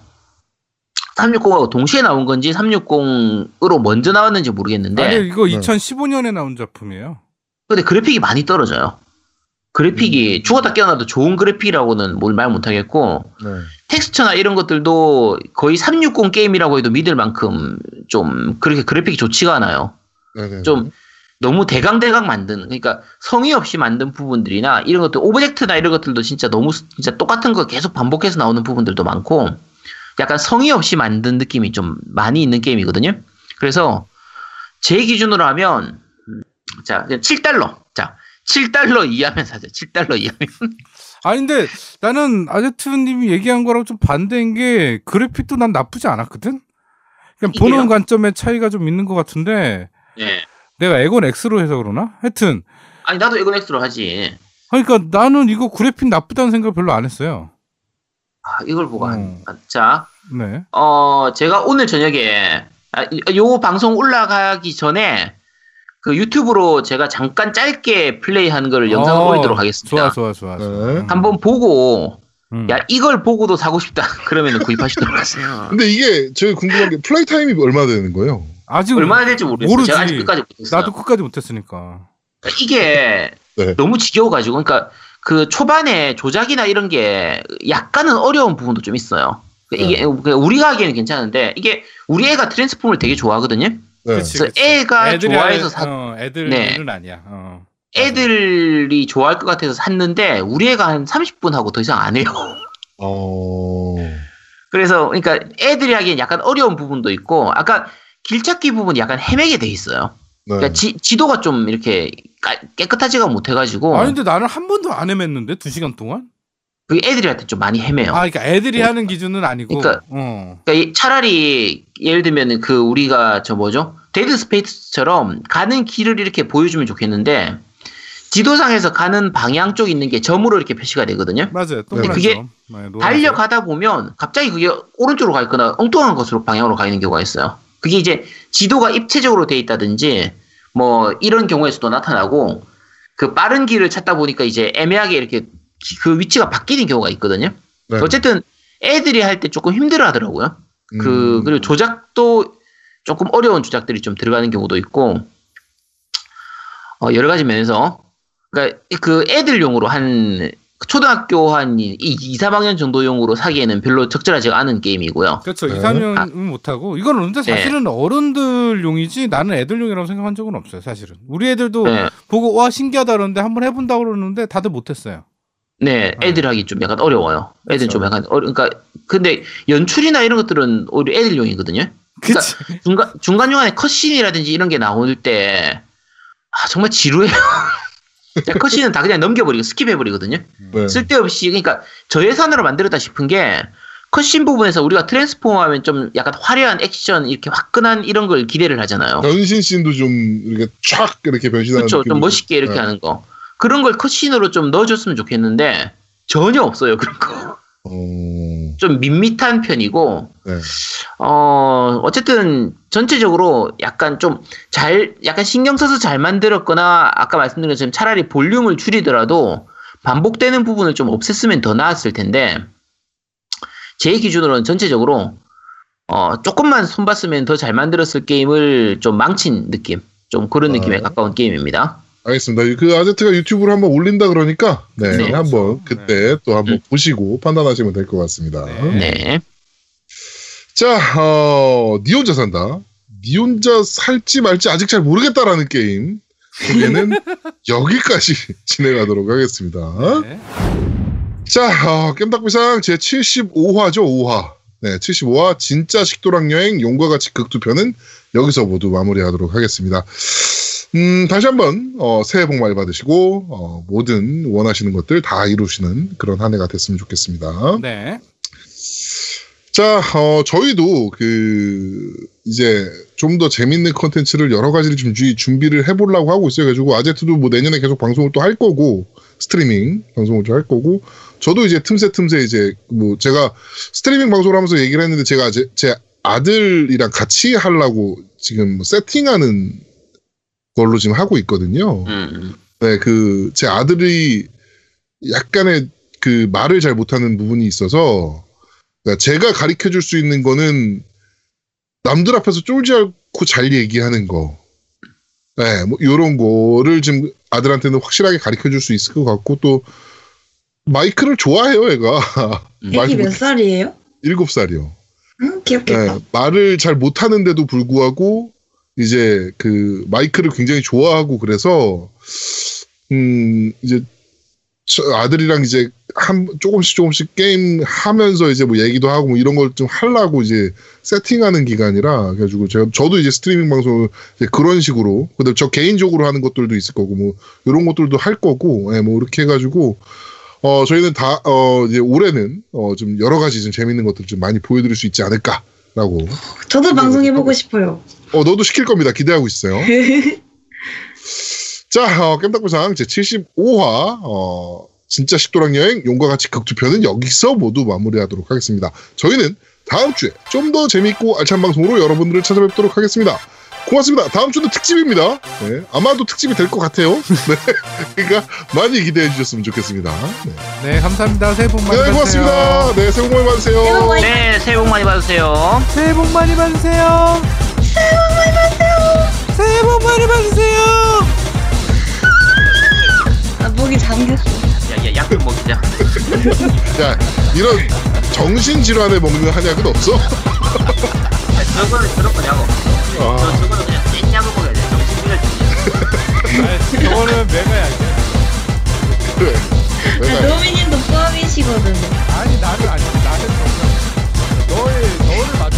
360하고 동시에 나온 건지 360으로 먼저 나왔는지 모르겠는데, 아니 이거 네. 2015년에 나온 작품이에요. 근데 그래픽이 많이 떨어져요. 그래픽이 죽었다 깨어나도 좋은 그래픽이라고는 뭘 말 못하겠고 네. 텍스처나 이런 것들도 거의 360 게임이라고 해도 믿을 만큼 좀 그렇게 그래픽이 좋지가 않아요. 네네. 좀 너무 대강대강 만든 그러니까 성의 없이 만든 부분들이나 이런 것들 object나 이런 것들도 진짜 너무 스- 진짜 똑같은 거 계속 반복해서 나오는 부분들도 많고 약간 성의 없이 만든 느낌이 좀 많이 있는 게임이거든요. 그래서 제 기준으로 하면 음, 자 7달러 자 7달러 이하면 사죠. 7달러 이하면 아니 근데 나는 아제트님이 얘기한 거랑 좀 반대인 게 그래픽도 난 나쁘지 않았거든. 그냥 보는 이게요? 관점의 차이가 좀 있는 것 같은데 네. 내가 에곤 X로 해서 그러나? 하여튼 아니 나도 이건 엑스로 하지. 그러니까 나는 이거 그래픽 나쁘다는 생각 별로 안 했어요. 아, 이걸 보고 한. 음. 자, 네. 어, 제가 오늘 저녁에, 아, 이- 요 방송 올라가기 전에, 그 유튜브로 제가 잠깐 짧게 플레이한 거를 영상을 어, 올리도록 하겠습니다. 좋아 좋아 좋아. 네. 좋아. 한번 보고, 음. 야, 이걸 보고도 사고 싶다. 그러면 구입하시도록 하세요. 근데 이게 제가 궁금한 게 플레이 타임이 얼마나 되는 거예요? 아직 얼마나 될지 모르겠어요. 모르지. 제가 아직 끝까지 못했어요. 나도 끝까지 못했으니까. 그러니까 이게 네. 너무 지겨워가지고, 그러니까 그 초반에 조작이나 이런 게 약간은 어려운 부분도 좀 있어요. 그러니까 이게 그러니까 우리가 하기에는 괜찮은데 이게 우리 애가 트랜스폼을 되게 좋아하거든요. 네. 그치, 그래서 그치. 애가 애들이 좋아해서 알- 사, 어, 애들은 네. 아니야. 어. 애들이 좋아할 것 같아서 샀는데 우리 애가 한 30분 하고 더 이상 안 해요. 어. 그래서 그러니까 애들이 하기엔 약간 어려운 부분도 있고 아까 길찾기 부분이 약간 헤매게 돼 있어요. 네. 그러니까 지, 지도가 좀 이렇게 깔- 깨끗하지가 못해가지고 아니 근데 나는 한 번도 안 헤맸는데 두 시간 동안? 그게 애들한테 좀 많이 헤매요. 아 그러니까 애들이 하는 기준은 아니고. 그러니까- 어. 그러니까 이- 차라리 예를 들면 그 우리가 저 뭐죠 데드 스페이스처럼 가는 길을 이렇게 보여주면 좋겠는데 지도상에서 가는 방향 쪽 있는 게 점으로 이렇게 표시가 되거든요. 맞아요. 동그란 그게 점. 네. 달려가다 보면 갑자기 그게 오른쪽으로 가 있거나 엉뚱한 것으로 방향으로 가 있는 경우가 있어요. 그게 이제 지도가 입체적으로 돼 있다든지 뭐 이런 경우에서도 나타나고 그 빠른 길을 찾다 보니까 이제 애매하게 이렇게 기- 그 위치가 바뀌는 경우가 있거든요. 네. 어쨌든 애들이 할 때 조금 힘들어 하더라고요. 그 음. 그리고 조작도 조금 어려운 조작들이 좀 들어가는 경우도 있고 어, 여러 가지 면에서 그러니까 그 애들용으로 한 초등학교 한 2, 2, 3학년 정도용으로 사기에는 별로 적절하지 않은 게임이고요. 그렇죠. 네. 2, 3년은 못하고 이건 근데 네. 사실은 어른들용이지 나는 애들용이라고 생각한 적은 없어요. 사실은 우리 애들도 네, 보고 와 신기하다 그러는데 한번 해본다고 그러는데 다들 못했어요. 네, 애들 하기 좀 약간 어려워요. 애들 그렇죠. 좀 약간 어려, 그러니까 근데 연출이나 이런 것들은 오히려 애들용이거든요. 그러니까 그치? 중간 중간 중간에 cutscene이라든지 이런 게 나올 때 아, 정말 지루해요. 그냥 cutscene은 다 그냥 넘겨버리고 skip해버리거든요. 네. 쓸데없이 그러니까 저예산으로 만들었다 싶은 게 cutscene 부분에서 우리가 트랜스포머 하면 좀 약간 화려한 액션 이렇게 화끈한 이런 걸 기대를 하잖아요. 변신 씬도 좀 이렇게 촥 이렇게 변신하는 그렇죠. 좀 멋있게 이렇게 네. 하는 거. 그런 걸 cutscene으로 좀 넣어줬으면 좋겠는데 전혀 없어요 그런 거. 어, 좀 밋밋한 편이고 네. 어 어쨌든 전체적으로 약간 좀 잘 약간 신경 써서 잘 만들었거나 아까 말씀드린 것처럼 차라리 볼륨을 줄이더라도 반복되는 부분을 좀 없앴으면 더 나았을 텐데 제 기준으로는 전체적으로 어 조금만 손봤으면 더 잘 만들었을 게임을 좀 망친 느낌 좀 그런 느낌에 아. 가까운 게임입니다. 알겠습니다. 그 아제트가 유튜브로 한번 올린다 그러니까 네, 네. 한번 그때 또 한번 음. 보시고 판단하시면 될 것 같습니다. 네. 네. 자, 어, 니 혼자 산다. 니 혼자 살지 말지 아직 잘 모르겠다라는 게임 소개는 여기까지 진행하도록 하겠습니다. 네. 자, 어, 겜덕비상 제 75화죠, 5화. 네, 75화 진짜 식도락 여행 용과 같이 극투편은 여기서 모두 마무리하도록 하겠습니다. 음, 다시 한번 어, 새해 복 많이 받으시고 어, 모든 원하시는 것들 다 이루시는 그런 한 해가 됐으면 좋겠습니다. 네. 자, 어, 저희도 그 이제 좀 더 재밌는 컨텐츠를 여러 가지를 좀 주- 준비를 해보려고 하고 있어요. 그래가지고 아제트도 뭐 내년에 계속 방송을 또 할 거고 스트리밍 방송을 좀 할 거고 저도 이제 틈새 틈새 이제 뭐 제가 스트리밍 방송을 하면서 얘기를 했는데 제가 제, 제 아들이랑 같이 하려고 지금 뭐 세팅하는 걸로 지금 하고 있거든요. 음. 네, 그, 제 아들이 약간의 그 말을 잘 못하는 부분이 있어서, 그러니까 제가 가르쳐 줄 수 있는 거는 남들 앞에서 쫄지 않고 잘 얘기하는 거. 네, 뭐, 요런 거를 지금 아들한테는 확실하게 가르쳐 줄 수 있을 것 같고, 또, 마이크를 좋아해요, 애가. 음. 애기 몇 살이에요? 일곱 살이요. 응, 귀엽겠다. 네, 말을 잘 못하는데도 불구하고 이제 그 마이크를 굉장히 좋아하고 그래서 음 이제 저 아들이랑 이제 한 조금씩 조금씩 게임 하면서 이제 뭐 얘기도 하고 뭐 이런 걸 좀 하려고 이제 세팅하는 기간이라 그래가지고 제가 저도 이제 스트리밍 방송을 이제 그런 식으로 근데 저 개인적으로 하는 것들도 있을 거고 뭐 이런 것들도 할 거고 예, 뭐 이렇게 해가지고 어 저희는 다 어 이제 올해는 어 좀 여러 가지 좀 재밌는 것들 좀 많이 보여드릴 수 있지 않을까라고 저도 방송해보고 싶어요. 어 너도 시킬 겁니다 기대하고 있어요. 자, 어, 깸덕부상 제 75화, 어, 진짜 식도락 여행, 용과 같이 극투편은 여기서 모두 마무리하도록 하겠습니다. 저희는 다음 주에 좀 더 재밌고 알찬 방송으로 여러분들을 찾아뵙도록 하겠습니다. 고맙습니다. 다음 주도 특집입니다. 네, 아마도 특집이 될 것 같아요. 네, 그러니까 많이 기대해 주셨으면 좋겠습니다. 네, 네, 감사합니다. 새해 복 많이 네, 받으세요. 고맙습니다. 네, 새해 복 많이 받으세요. 새해 복 많이 네, 새해 복 많이 받으세요. 새해 복 많이 받으세요. 새해 복 많이 받으세요. 새해 복 많이 받으세요. 아, 목이 잠겼어. 야야 약좀 먹자. 야 이런 정신 질환에 먹는 한약은 없어? 저거는 저런 거냐고. 아. 저 저거는 그냥 땡약을 먹어야 돼. 정신 질환 아니, 저거는 내가 약이야. 노미님도 포함이시거든요. 아니 나는 아니 나는 너의 너를 맞.